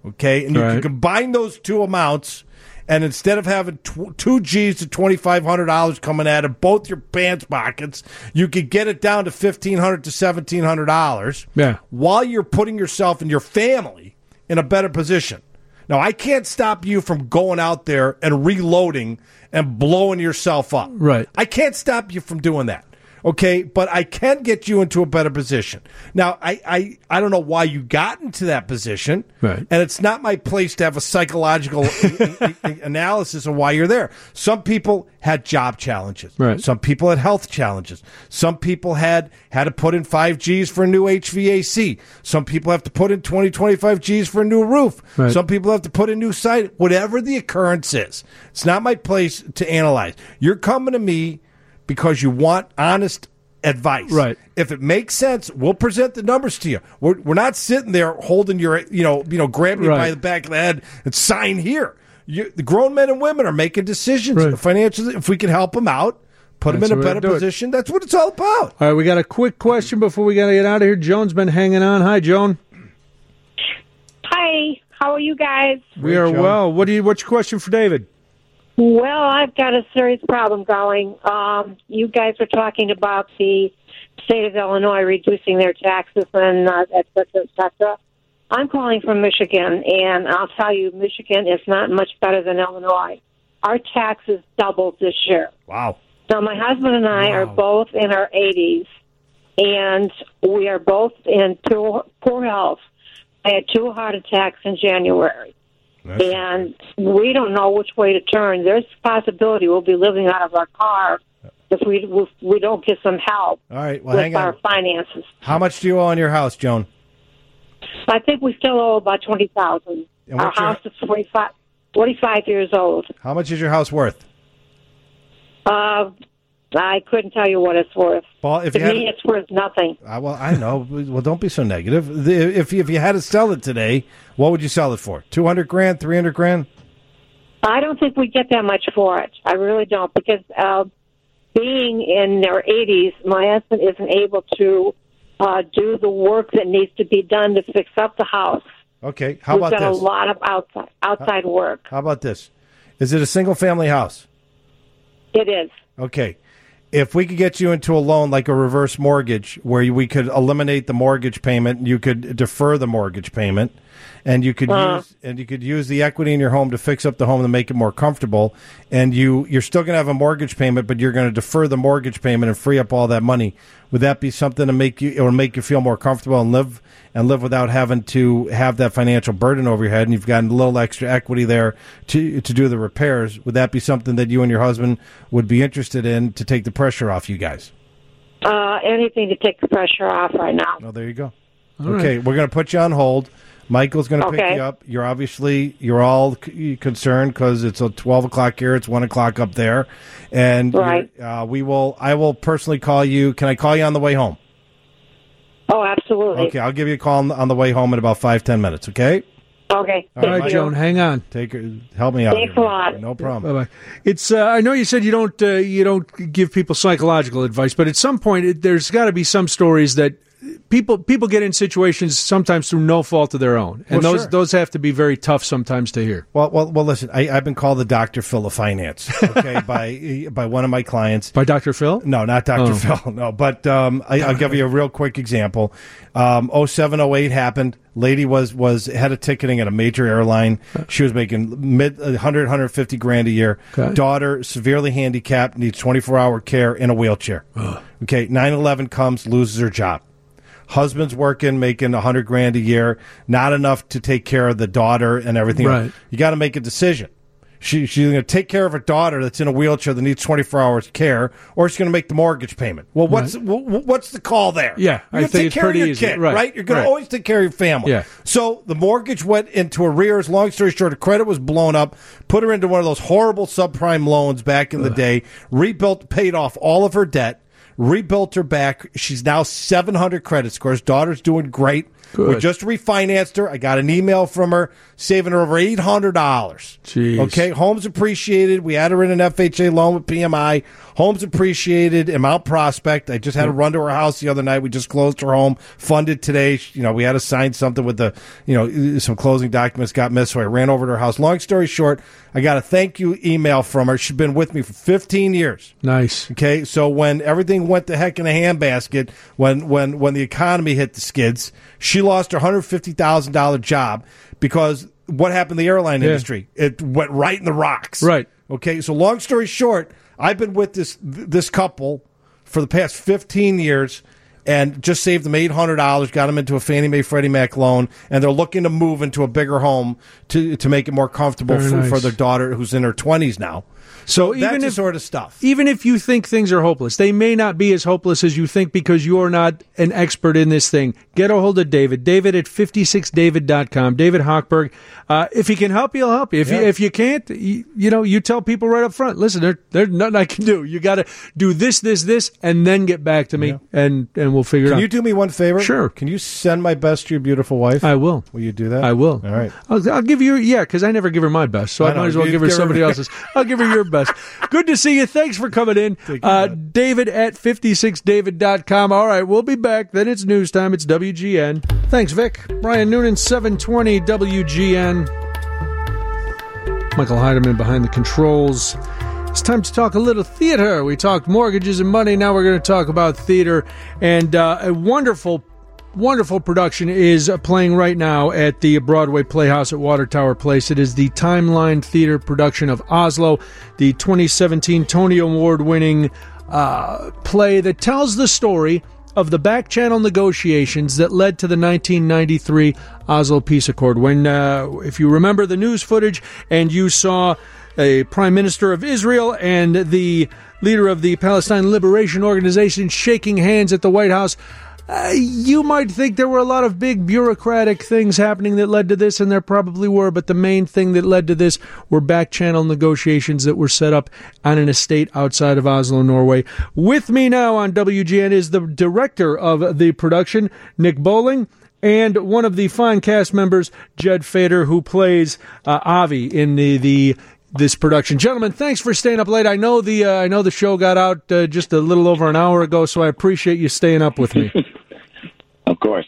okay, and you Right. can combine those two amounts. And instead of having tw- two G's to twenty five hundred dollars coming out of both your pants pockets, you could get it down to fifteen hundred to seventeen hundred dollars. Yeah. While you're putting yourself and your family in a better position. Now, I can't stop you from going out there and reloading and blowing yourself up. Right. I can't stop you from doing that. Okay, but I can get you into a better position. Now, I, I, I don't know why you got into that position, Right. and it's not my place to have a psychological analysis of why you're there. Some people had job challenges. Right. Some people had health challenges. Some people had had to put in 5 Gs for a new HVAC. Some people have to put in 20, 25 Gs for a new roof. Right. Some people have to put in new site. Whatever the occurrence is, it's not my place to analyze. You're coming to me because you want honest advice. Right. If it makes sense, we'll present the numbers to you. We're, we're not sitting there holding your, you know, you know, grabbing you by the back of the head and sign here. You, the grown men and women are making decisions Right. financially. If we can help them out, put That's them in a better do it. position. That's what it's all about. all right, we got a quick question before we got to get out of here. Joan's been hanging on. Hi, Joan. Hi, how are you guys? We are Joan. well. What do you? What's your question for David? Well, I've got a serious problem going. Um, you guys were talking about the state of Illinois reducing their taxes and uh, et cetera, et cetera. I'm calling from Michigan, and I'll tell you, Michigan is not much better than Illinois. Our taxes doubled this year. Wow. Now, my husband and I are both in our 80s, and we are both in poor, poor health. I had two heart attacks in January. And we don't know which way to turn. There's a possibility we'll be living out of our car if we if we don't get some help All right. Well, with our finances. How much do you owe on your house, Joan? I think we still owe about twenty thousand. Our your- house is 45, 45 years old. How much is your house worth? Uh, I couldn't tell you what it's worth. Well, if to you had- it's worth nothing. Uh, well, I know. Well, don't be so negative. The- If if you had to sell it today, what would you sell it for? Two hundred grand, three hundred grand? I don't think we get that much for it. I really don't because uh, being in their 80s, my husband isn't able to uh, do the work that needs to be done to fix up the house. Okay. How We've about this? a lot of outside outside work. How about this? Is it a single family house? It is. Okay. If we could get you into a loan like a reverse mortgage where we could eliminate the mortgage payment, you could defer the mortgage payment and you could Uh-huh. use and you could use the equity in your home to fix up the home to make it more comfortable and you you're still going to have a mortgage payment but you're going to defer the mortgage payment and free up all that money. Would that be something to make you or make you feel more comfortable and live and live without having to have that financial burden over your head and you've got a little extra equity there to to do the repairs? Would that be something that you and your husband would be interested in to take the pressure off you guys? Uh, anything to take the pressure off right now. Oh, there you go. All okay, right. we're going to put you on hold. Michael's going to pick you up. You're obviously you're all c- concerned because it's a twelve o'clock here. It's one o'clock up there, and you're- Right. uh, we will. I will personally call you. Can I call you on the way home? Oh, absolutely. Okay, I'll give you a call on, on the way home in about five ten minutes. Okay. Okay. All All right, Mike. Joan, hang on. Take her. Help me out. Thanks here. a lot. No problem. Bye bye. It's. Uh, I know you said you don't. Uh, you don't give people psychological advice, but at some point, it, there's got to be some stories that people people get in situations sometimes through no fault of their own, and Well, those sure. those have to be very tough sometimes to hear. Well, well, well. Listen, I, I've been called the Doctor Phil of finance. Okay, by by one of my clients. By Dr. Phil? No, not Dr. Oh. Phil. No, but um, I, I'll give you a real quick example. Um, 0708 happened. Lady was was head of ticketing at a major airline. She was making mid 100 150 grand a year. Okay. Daughter severely handicapped, needs 24 hour care in a wheelchair. Okay, 9/11 comes, loses her job. Husband's working, making a 100 grand a year, not enough to take care of the daughter and everything. Right. You got to make a decision. She, she's going to take care of her daughter that's in a wheelchair that needs 24 hours care, or she's going to make the mortgage payment. Well, what's wh- wh- what's the call there? Yeah, you're I going to think take it's care pretty of your easy. kid, Right, right? You're going right. to always take care of your family. Yeah. So the mortgage went into arrears. Long story short, her credit was blown up. Put her into one of those horrible subprime loans back in the day. Rebuilt, paid off all of her debt. Rebuilt her back. She's now 700 credit scores. Daughter's doing great. We just refinanced her. I got an email from her saving her over eight hundred dollars. Jeez. Okay, homes appreciated. We had her in an FHA loan with PMI. Homes appreciated in Mount Prospect. I just had to run to her house the other night. We just closed her home, funded today. You know, we had to sign something with the, you know, uh, some closing documents got missed, so I ran over to her house. Long story short, I got a thank you email from her. She's been with me for 15 years. Nice. Okay, so when everything went to heck in a handbasket, when when when the economy hit the skids, she lost her hundred fifty thousand dollar job because what happened in the airline Yeah. industry? It went right in the rocks. Right. Okay, so long story short, I've been with this this couple for the past fifteen years. And just saved them eight hundred dollars, got them into a Fannie Mae Freddie Mac loan, and they're looking to move into a bigger home to to make it more comfortable for, for their daughter who's in her twenties now. So That's even the if sort of stuff. even if you think things are hopeless, they may not be as hopeless as you think because you are not an expert in this thing. Get a hold of David. David at 56david.com. David Hochberg. Uh, if he can help you, he'll help you. If, you. If you can't, you, you know, you tell people right up front, listen, there, there's nothing I can do. You got to do this, this, this, and then get back to me, and, and we'll figure it out. Can you do me one favor? Sure. Can you send my best to your beautiful wife? I will. Will you do that? I will. All right. I'll, I'll give you, yeah, because I never give her my best, so I, I might as well give her give her- somebody else's. I'll give her your best. Good to see you. Thanks for coming in. Uh, David at 56david.com. All right, we'll be back. Then it's news time. It's WGN. Thanks, Vic. Brian Noonan, 720 WGN. Michael Heideman behind the controls. It's time to talk a little theater. We talked mortgages and money. Now we're going to talk about theater. And uh, a wonderful, wonderful production is playing right now at the Broadway Playhouse at Water Tower Place. It is the Timeline Theater production of Oslo, the 2017 Tony Award winning uh, play that tells the story of the back channel negotiations that led to the 1993 Oslo Peace Accord. When, uh, if you remember the news footage and you saw a prime minister of Israel and the leader of the Palestine Liberation Organization shaking hands at the White House, uh, you might think there were a lot of big bureaucratic things happening that led to this, and there probably were, but the main thing that led to this were back channel negotiations that were set up on an estate outside of Oslo, Norway. With me now on WGN is the director of the production, Nick Bowling and one of the fine cast members, Jed Feder, who plays uh, Avi in the the this production. Gentlemen, thanks for staying up late. I know the uh, I know the show got out uh, just a little over an hour ago, so I appreciate you staying up with me. of course.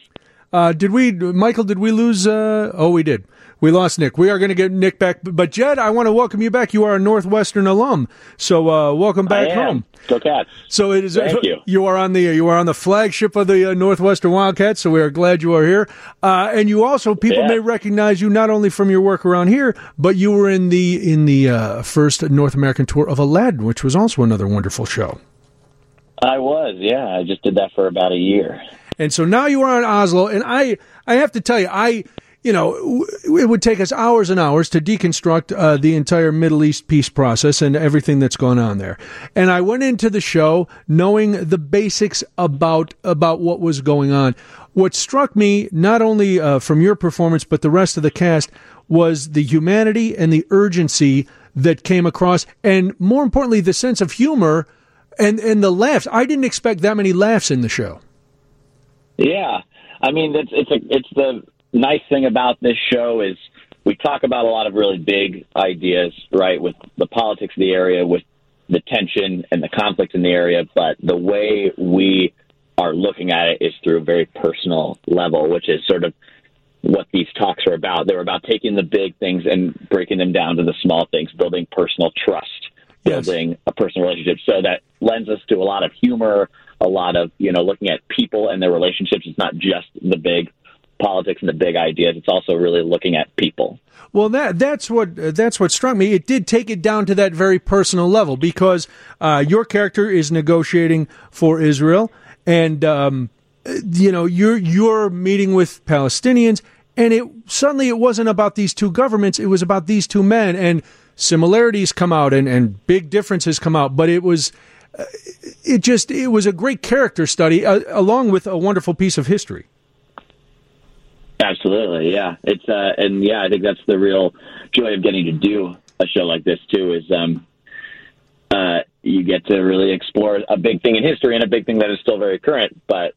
Uh, did we, Michael? Did we lose? Uh, oh, we did. We lost Nick. We are going to get Nick back. But Jed, I want to welcome you back. You are a Northwestern alum, so uh, welcome back home. Go Cats! So it is. Thank you. You are on the you are on the flagship of the uh, Northwestern Wildcats. So we are glad you are here. Uh, and you also people Yeah. may recognize you not only from your work around here, but you were in the in the uh, first North American tour of Aladdin, which was also another wonderful show. I was, yeah. I just did that for about a year. And so now you are in Oslo, and I, I have to tell you, I, you know, it would take us hours and hours to deconstruct uh, the entire Middle East peace process and everything that's gone on there. And I went into the show knowing the basics about about what was going on. What struck me, not only uh, from your performance but the rest of the cast, was the humanity and the urgency that came across, and more importantly, the sense of humor and and the laughs. I didn't expect that many laughs in the show. Yeah, I mean, it's it's a it's the nice thing about this show is we talk about a lot of really big ideas, right? With the politics of the area, with the tension and the conflict in the area, but the way we are looking at it is through a very personal level, which is sort of what these talks are about. They're about taking the big things and breaking them down to the small things, building personal trust, building a personal relationship. So that lends us to a lot of humor, a lot of, you know, looking at people and their relationships. It's not just the big politics and the big ideas. It's also really looking at people. Well, that that's what uh, that's what struck me. It did take it down to that very personal level because uh, your character is negotiating for Israel, and um, you know you're you're meeting with Palestinians, and it suddenly it wasn't about these two governments; it was about these two men, and similarities come out and, and big differences come out. But it was uh, it just it was a great character study uh, along with a wonderful piece of history. Absolutely, yeah. It's uh, and yeah, I think that's the real joy of getting to do a show like this too. Is um, uh, you get to really explore a big thing in history and a big thing that is still very current, but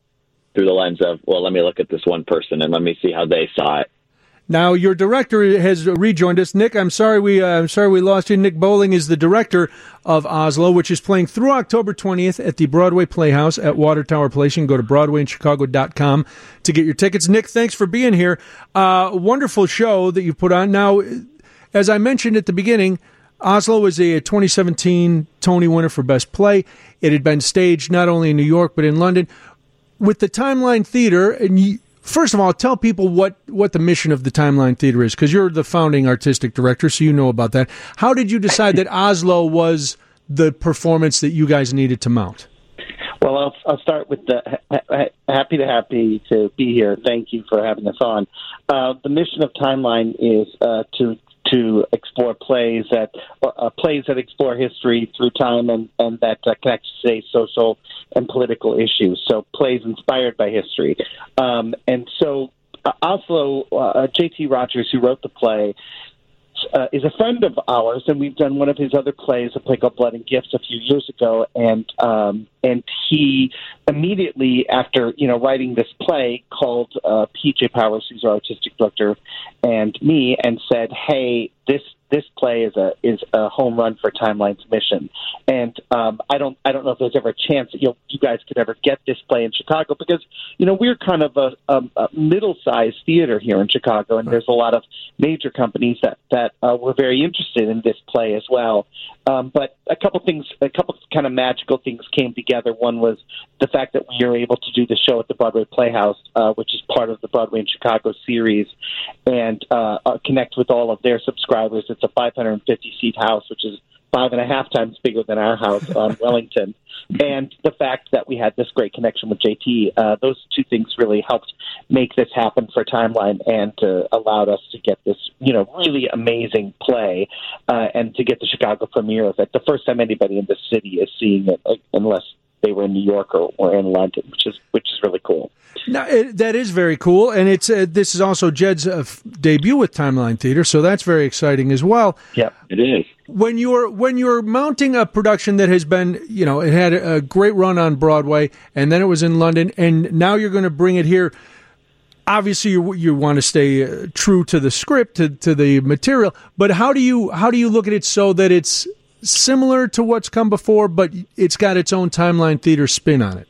through the lens of well, let me look at this one person and let me see how they saw it. Now your director has rejoined us, Nick. I'm sorry we uh, I'm sorry we lost you. Nick Bowling is the director of Oslo, which is playing through October 20th at the Broadway Playhouse at Water Tower Place. You can go to BroadwayInChicago.com to get your tickets. Nick, thanks for being here. Uh, wonderful show that you put on. Now, as I mentioned at the beginning, Oslo was a 2017 Tony winner for Best Play. It had been staged not only in New York but in London. With the Timeline Theater, and you, first of all, tell people what, what the mission of the Timeline Theater is, because you're the founding artistic director, so you know about that. How did you decide that Oslo was the performance that you guys needed to mount? Well, I'll, I'll start with the ha- ha- happy to happy to be here. Thank you for having us on. Uh, the mission of Timeline is uh, to to explore plays that uh, plays that explore history through time and and that uh, connect to today's social and political issues. So plays inspired by history, um, and so uh, Oslo uh, J.T. Rogers, who wrote the play, uh, is a friend of ours, and we've done one of his other plays, a play called Blood and Gifts, a few years ago, and um, and he immediately after you know writing this play called uh, PJ Powers, who's our artistic director, and me, and said, "Hey, this this play is a is a home run for Timeline's mission." And um, I don't I don't know if there's ever a chance that you you guys could ever get this play in Chicago because you know we're kind of a, a, a middle sized theater here in Chicago, and there's a lot of major companies that that uh, were very interested in this play as well. Um, but a couple things, a couple kind of magical things came together. One was the fact that we were able to do the show at the Broadway Playhouse, uh, which is part of the Broadway in Chicago series, and uh, uh, connect with all of their subscribers. It's a 550 seat house, which is five and a half times bigger than our house on Wellington. And the fact that we had this great connection with JT, uh, those two things really helped make this happen for Timeline and uh, allowed us to get this, you know, really amazing play uh, and to get the Chicago premiere of it. The first time anybody in the city is seeing it, unless they were in New York or, or in London, which is which is really cool. Now, it, that is very cool, and it's uh, this is also Jed's uh, debut with Timeline Theater, so that's very exciting as well. Yeah, it is. When you're when you're mounting a production that has been, you know, it had a great run on Broadway, and then it was in London, and now you're going to bring it here. Obviously, you, you want to stay uh, true to the script, to, to the material, but how do you how do you look at it so that it's similar to what's come before, but it's got its own Timeline Theater spin on it?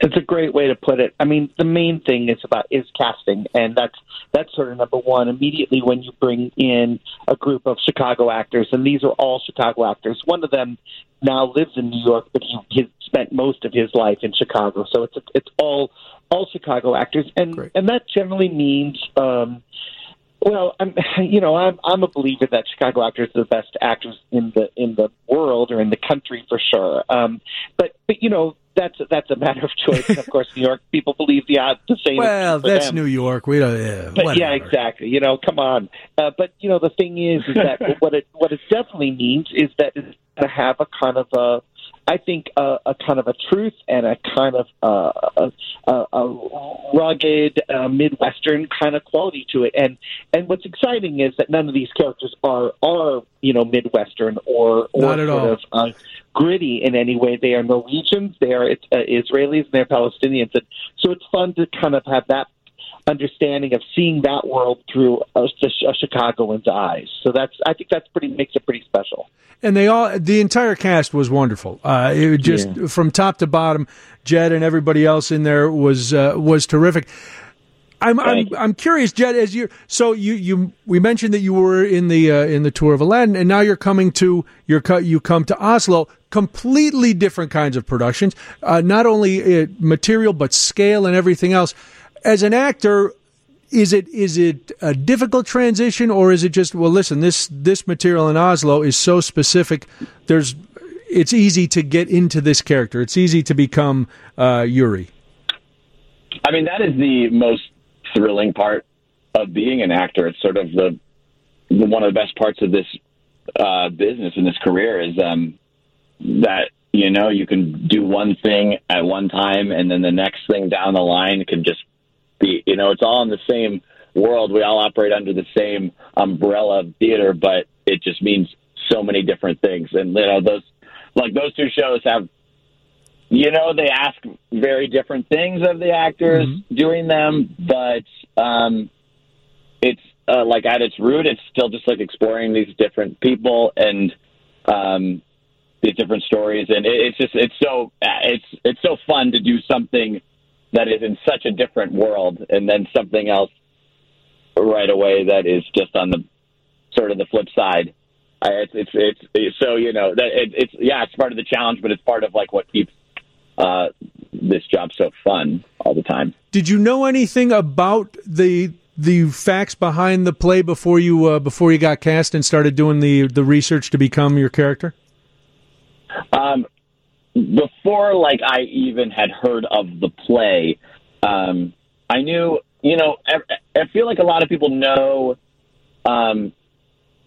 It's a great way to put it. I mean, the main thing is about is casting, and that's that's sort of number one. Immediately when you bring in a group of Chicago actors, and these are all Chicago actors. One of them now lives in New York, but he, he spent most of his life in Chicago. So it's it's all all Chicago actors, and Great. and that generally means. Um, well, I'm, you know, I'm I'm a believer that Chicago actors are the best actors in the in the world or in the country for sure. Um, but but you know, that's that's a matter of choice. And of course, New York people believe the odds the same. Well, that's them. New York. We don't. Yeah, but yeah, exactly. You know, come on. Uh, but you know, the thing is, is that what it what it definitely means is that it's going to have a kind of a I think a, a kind of a truth and a kind of uh, a, a, a rugged uh, Midwestern kind of quality to it. And and what's exciting is that none of these characters are are you know Midwestern or or Not at sort all. of uh, gritty in any way. They are Norwegians, they are uh, Israelis, and they're Palestinians. And so it's fun to kind of have that understanding of seeing that world through a, a Chicagoan's eyes. So that's I think that's pretty makes it pretty special. And they all, the entire cast was wonderful. Uh, it just Yeah. from top to bottom, Jed and everybody else in there was uh, was terrific. I'm I'm, I'm curious, Jed. As you so you you we mentioned that you were in the uh, in the tour of Aladdin, and now you're coming to your you come to Oslo. Completely different kinds of productions, uh, not only uh, material but scale and everything else. As an actor, is it is it a difficult transition or is it just well listen this this material in Oslo is so specific there's it's easy to get into this character it's easy to become uh, Yuri I mean, that is the most thrilling part of being an actor. It's sort of the, the one of the best parts of this uh, business and this career is um, that you know you can do one thing at one time, and then the next thing down the line can just be you know it's all in the same world. We all operate under the same umbrella of theater, but it just means so many different things. And you know those like those two shows have you know they ask very different things of the actors doing them but um it's uh, like at its root it's still just like exploring these different people and um these different stories and it, it's just it's so it's it's so fun to do something that is in such a different world and then something else right away that is just on the sort of the flip side I, it's, it's it's it's so you know that it, it's yeah it's part of the challenge but it's part of like what keeps uh, this job so fun all the time. did you know anything about the the facts behind the play before you uh, before you got cast and started doing the the research to become your character Um, before like I even had heard of the play, um, I knew you know I, I feel like a lot of people know um,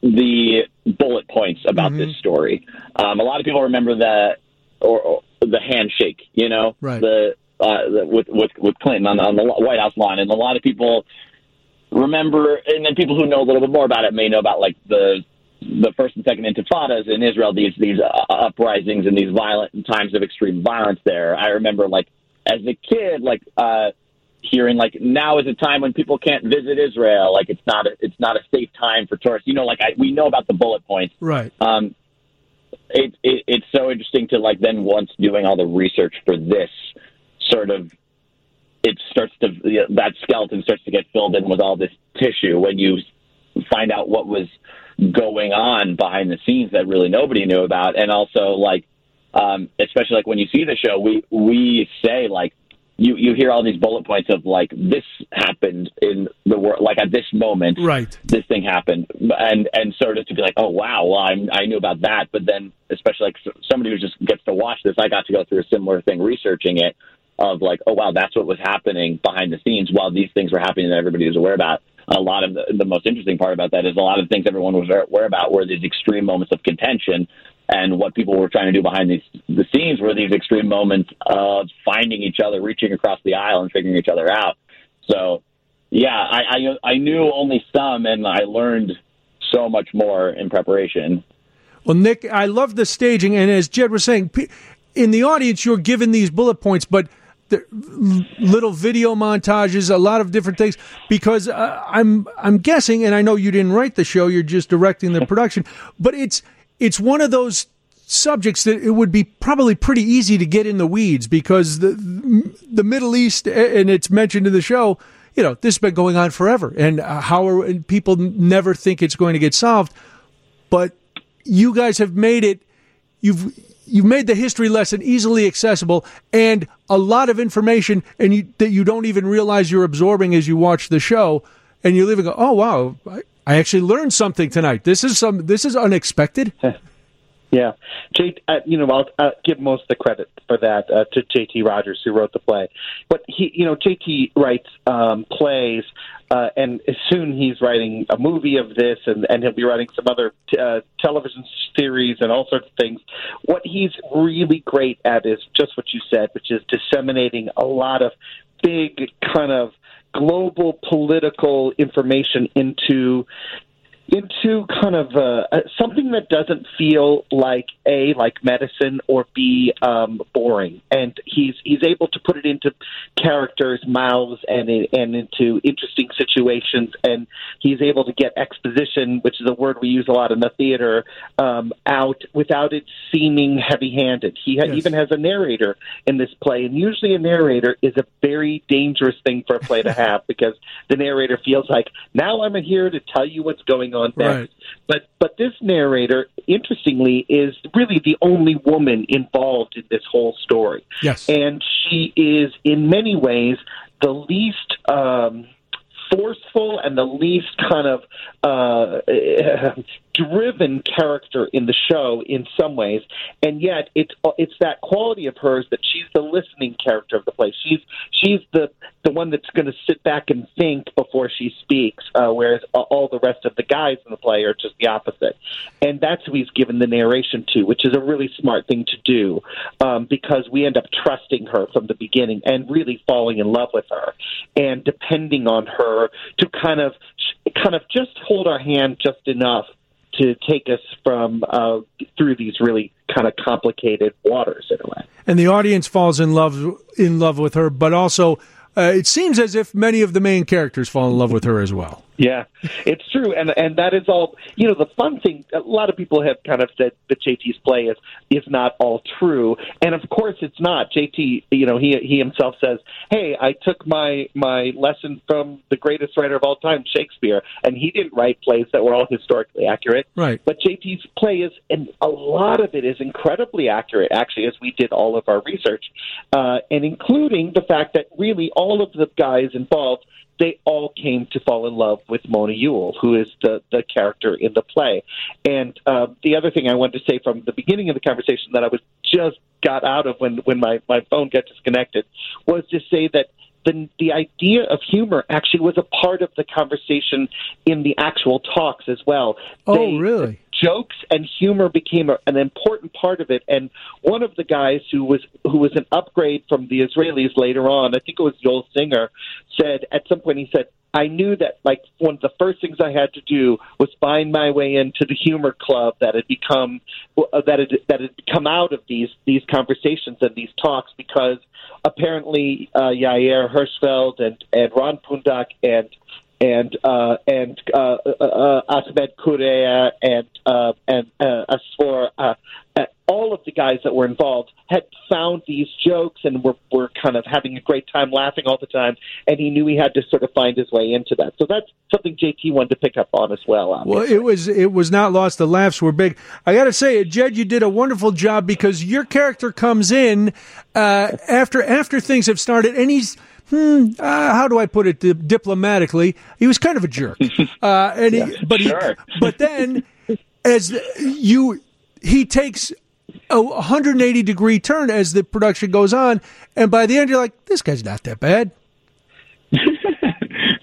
the bullet points about this story. Um, a lot of people remember the or, or the handshake, you know, Right. the, uh, the with with with Clinton on the, on the White House lawn, and a lot of people remember, and then people who know a little bit more about it may know about like the the first and second intifadas in Israel, these these uh, uprisings and these violent times of extreme violence there. I remember like as a kid, like uh, hearing like now is a time when people can't visit Israel. Like it's not a, it's not a safe time for tourists. You know, like I, we know about the bullet points. right Um, it, it it's so interesting to like then once doing all the research for this sort of it starts to that skeleton starts to get filled in with all this tissue when you find out what was going on behind the scenes that really nobody knew about and also like um especially like when you see the show we we say like you you hear all these bullet points of like this happened in the world, like at this moment, right? This thing happened, and and sort of to be like, oh wow, well I I knew about that, but then especially like somebody who just gets to watch this, I got to go through a similar thing researching it of like, oh wow, that's what was happening behind the scenes while these things were happening that everybody was aware about. A lot of the, the most interesting part about that is a lot of the things everyone was aware about were these extreme moments of contention and what people were trying to do behind these the scenes were these extreme moments of finding each other, reaching across the aisle, and figuring each other out. So, yeah, I I, I knew only some, and I learned so much more in preparation. Well, Nick, I love the staging, and as Jed was saying, in the audience, you're given these bullet points, but little video montages, a lot of different things. Because uh, I'm I'm guessing, and I know you didn't write the show; you're just directing the production. But it's it's one of those subjects that it would be probably pretty easy to get in the weeds because the the Middle East and it's mentioned in the show you know this has been going on forever and uh, how are and people never think it's going to get solved but you guys have made it you've you've made the history lesson easily accessible and a lot of information and you, that you don't even realize you're absorbing as you watch the show and you live and go oh wow I, I actually learned something tonight. This is some. This is unexpected. Yeah, J, uh, you know, I'll uh, give most of the credit for that uh, to J.T. Rogers, who wrote the play. But he, you know, J.T. writes um, plays, uh, and soon he's writing a movie of this, and, and he'll be writing some other t- uh, television series and all sorts of things. What he's really great at is just what you said, which is disseminating a lot of big kind of global political information into into kind of uh, something that doesn't feel like a like medicine or b um, boring, and he's he's able to put it into characters' mouths and and into interesting situations, and he's able to get exposition, which is a word we use a lot in the theater, um, out without it seeming heavy-handed. He ha- yes. even has a narrator in this play, and usually a narrator is a very dangerous thing for a play to have because the narrator feels like now I'm here to tell you what's going on on next. Right. But but this narrator, interestingly, is really the only woman involved in this whole story. Yes, and she is in many ways the least. Um, forceful and the least kind of uh, driven character in the show in some ways, and yet it's it's that quality of hers that she's the listening character of the play. She's she's the the one that's going to sit back and think before she speaks, uh, whereas all the rest of the guys in the play are just the opposite. And that's who he's given the narration to, which is a really smart thing to do um, because we end up trusting her from the beginning and really falling in love with her and depending on her to kind of kind of just hold our hand just enough to take us from uh, through these really kind of complicated waters in a way. And the audience falls in love in love with her, but also uh, it seems as if many of the main characters fall in love with her as well. Yeah, it's true, and and that is all. You know, the fun thing. A lot of people have kind of said that JT's play is is not all true, and of course it's not. JT, you know, he he himself says, "Hey, I took my my lesson from the greatest writer of all time, Shakespeare, and he didn't write plays that were all historically accurate." Right. But JT's play is, and a lot of it is incredibly accurate, actually, as we did all of our research, uh, and including the fact that really all of the guys involved they all came to fall in love with Mona Juul, who is the, the character in the play. And uh, the other thing I wanted to say from the beginning of the conversation that I was just got out of when, when my, my phone got disconnected was to say that the the idea of humor actually was a part of the conversation in the actual talks as well. Oh, they, really? Jokes and humor became a, an important part of it. And one of the guys who was who was an upgrade from the Israelis later on, I think it was Joel Singer, said at some point he said, I knew that like one of the first things I had to do was find my way into the humor club that had become uh, that had that had come out of these these conversations and these talks because apparently uh, Yair Hirschfeld and and Ron Pundak and and uh, and uh, uh, uh Ahmed Qurei and uh, and uh, Asfour uh, all of the guys that were involved had found these jokes and were, were kind of having a great time laughing all the time, and he knew he had to sort of find his way into that. So that's something JT wanted to pick up on as well. Obviously. Well, it was it was not lost. The laughs were big. I got to say, Jed, you did a wonderful job because your character comes in uh, after after things have started, and he's. Hmm, uh, how do I put it di- diplomatically? He was kind of a jerk, uh, and he, but he, but then as you, he takes a 180 degree turn as the production goes on, and by the end you're like, this guy's not that bad.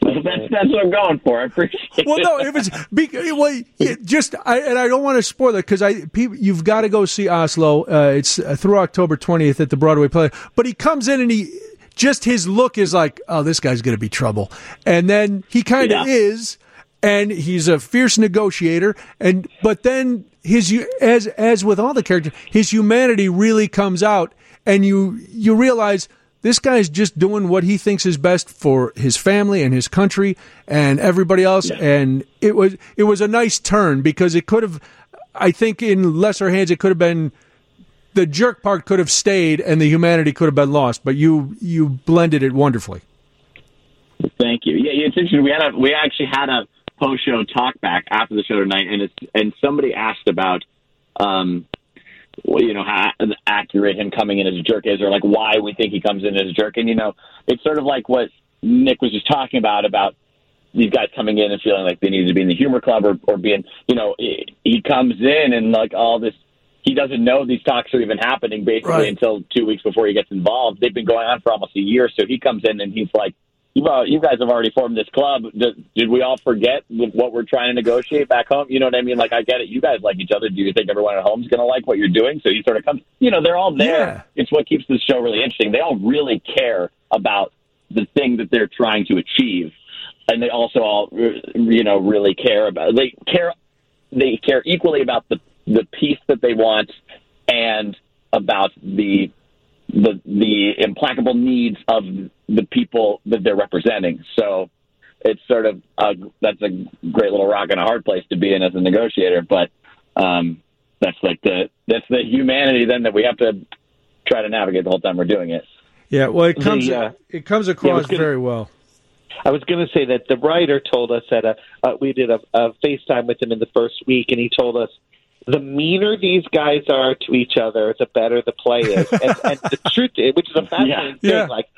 Well, that's that's what I'm going for. I appreciate Well, it. no, it was be- well, just I, and I don't want to spoil it because I people, you've got to go see Oslo. Uh, it's uh, through October 20th at the Broadway play. But he comes in and he just his look is like, oh, this guy's going to be trouble, and then he kind of Yeah. is, and he's a fierce negotiator, and but then his as as with all the characters, his humanity really comes out, and you you realize this guy's just doing what he thinks is best for his family and his country and everybody else and it was it was a nice turn because it could have i think in lesser hands it could have been the jerk part could have stayed and the humanity could have been lost but you you blended it wonderfully Thank you. Yeah, it's interesting. We had a we actually had a post show talk back after the show tonight, and it's and somebody asked about, um, well, you know, how accurate him coming in as a jerk is, or like why we think he comes in as a jerk. And you know, it's sort of like what Nick was just talking about about these guys coming in and feeling like they need to be in the humor club or, or being, you know, he comes in and like all this. He doesn't know these talks are even happening basically Right. until two weeks before he gets involved. They've been going on for almost a year, so he comes in and he's like, "You, uh, you guys have already formed this club. Did, did we all forget what we're trying to negotiate back home? You know what I mean? Like, I get it. You guys like each other. Do you think everyone at home is going to like what you're doing? So he sort of comes. You know, they're all there. Yeah. It's what keeps this show really interesting. They all really care about the thing that they're trying to achieve, and they also all, you know, really care about. They care. They care equally about the the peace that they want and about the the the implacable needs of the people that they're representing. So it's sort of a, that's a great little rock and a hard place to be in as a negotiator. But um, that's like the that's the humanity then that we have to try to navigate the whole time we're doing it. yeah well it comes The, uh, it comes across was gonna- very well I was going to say that the writer told us that uh, uh, we did a, a FaceTime with him in the first week, and he told us the meaner these guys are to each other, the better the play is. and, and the truth, is, which is a fascinating Yeah. thing. Like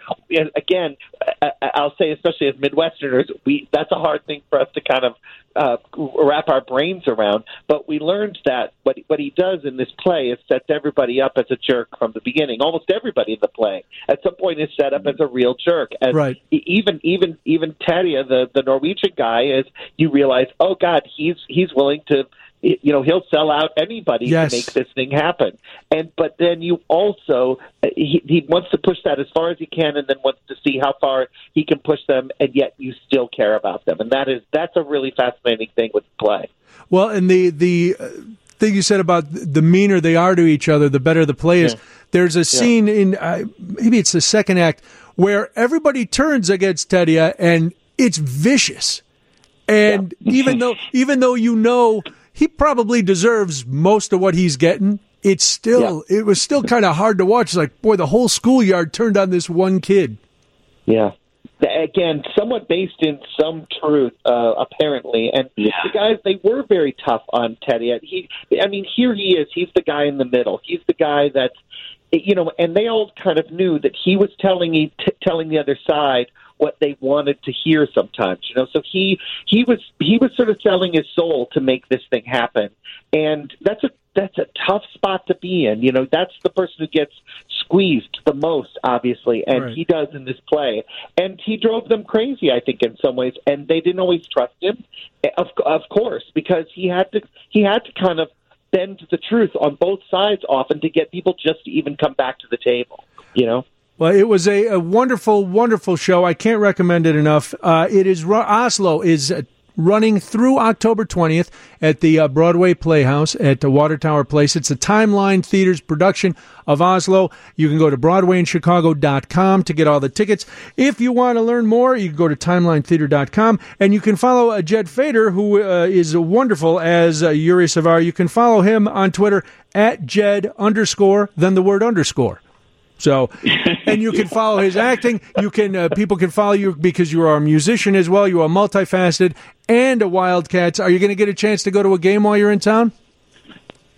again, I, I- I'll say, especially as Midwesterners, we that's a hard thing for us to kind of uh, wrap our brains around. But we learned that what what he does in this play is sets everybody up as a jerk from the beginning. Almost everybody in the play at some point is set up as a real jerk. And Right. e- even even even Terje, the the Norwegian guy, is you realize, oh God, he's he's willing to. You know he'll sell out anybody Yes. to make this thing happen, and but then you also he, he wants to push that as far as he can, and then wants to see how far he can push them, and yet you still care about them, and that is that's a really fascinating thing with play. Well, and the the uh, thing you said about the meaner they are to each other, the better the play is. Yeah. There's a scene in uh, maybe it's the second act where everybody turns against Terje and it's vicious. And even though even though you know he probably deserves most of what he's getting, it's still it was still kind of hard to watch. It's like, boy, the whole schoolyard turned on this one kid. Yeah. Again, somewhat based in some truth, uh, apparently. And the guys, they were very tough on Teddy. He, I mean, here he is. He's the guy in the middle. He's the guy that's, you know, and they all kind of knew that he was telling e- t- telling the other side what they wanted to hear sometimes. You know, so he he was he was sort of selling his soul to make this thing happen, and that's a that's a tough spot to be in. You know, that's the person who gets squeezed the most, obviously, and Right. he does in this play. And he drove them crazy, I think, in some ways, and they didn't always trust him, eh, of of course, because he had to he had to kind of bend the truth on both sides often to get people just to even come back to the table. You know. Well, it was a, a wonderful, wonderful show. I can't recommend it enough. Uh, it is Oslo is running through October 20th at the uh, Broadway Playhouse at the Water Tower Place. It's a Timeline Theater's production of Oslo. You can go to BroadwayInChicago.com to get all the tickets. If you want to learn more, you can go to TimelineTheater.com and you can follow uh, Jed Feder, who uh, is wonderful as uh, Yuri Savir. You can follow him on Twitter at Jed underscore, then the word underscore. So, and you can follow his acting. You can uh, people can follow you because you are a musician as well. You are multifaceted and a Wildcats. Are you going to get a chance to go to a game while you're in town?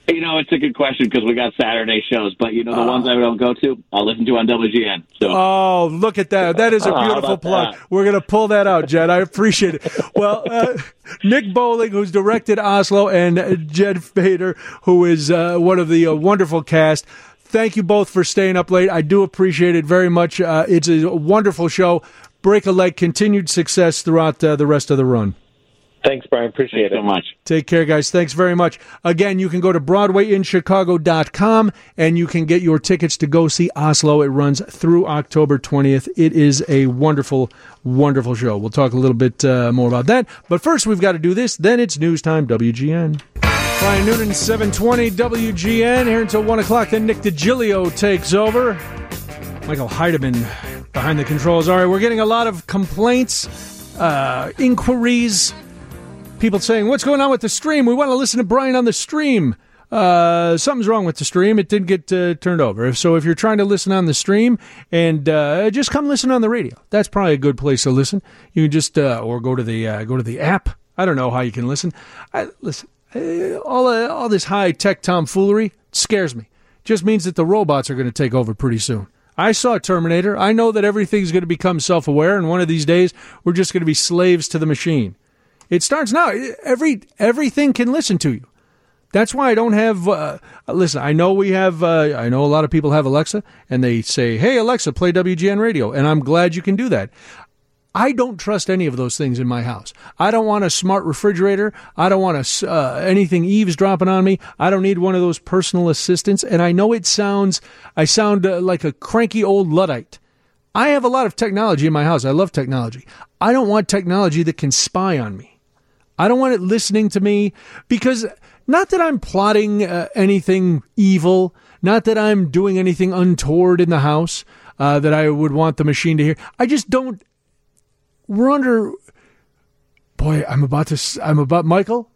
You know, it's a good question because we got Saturday shows, but you know the ones I don't go to, I'll listen to on WGN. So Oh, look at that! That is a beautiful plug. that? We're going to pull that out, Jed. I appreciate it. Well, uh, Nick Bowling, who's directed Oslo, and uh, Jed Feder, who is uh, one of the uh, wonderful cast. Thank you both for staying up late. I do appreciate it very much. Uh, it's a wonderful show. Break a leg. Continued success throughout uh, the rest of the run. Thanks, Brian. Appreciate it. so much. Take care, guys. Thanks very much. Again, you can go to BroadwayInChicago.com and you can get your tickets to go see Oslo. It runs through October 20th. It is a wonderful, wonderful show. We'll talk a little bit uh, more about that. But first, we've got to do this. Then it's news time, WGN. Brian Noonan, 720 WGN. Here until 1 o'clock. Then Nick DiGilio takes over. Michael Heidemann behind the controls. All right, we're getting a lot of complaints, uh, inquiries, people saying, What's going on with the stream? We want to listen to Brian on the stream. Uh, something's wrong with the stream. It didn't get uh, turned over. So if you're trying to listen on the stream, and uh, just come listen on the radio. That's probably a good place to listen. You can just uh, or go to the uh, go to the app. I don't know how you can listen. I, listen, all uh, all this high tech tomfoolery scares me. Just means that the robots are going to take over pretty soon. I saw Terminator. I know that everything's going to become self aware, and one of these days we're just going to be slaves to the machine. It starts now. Every everything can listen to you. That's why I don't have. Uh, listen, I know we have. Uh, I know a lot of people have Alexa, and they say, "Hey Alexa, play WGN Radio," and I'm glad you can do that. I don't trust any of those things in my house. I don't want a smart refrigerator. I don't want a, uh, anything eavesdropping on me. I don't need one of those personal assistants. And I know it sounds, I sound uh, like a cranky old Luddite. I have a lot of technology in my house. I love technology. I don't want technology that can spy on me. I don't want it listening to me because not that I'm plotting uh, anything evil, not that I'm doing anything untoward in the house uh, that I would want the machine to hear. I just don't. We're under. Boy, I'm about to. I'm about Michael.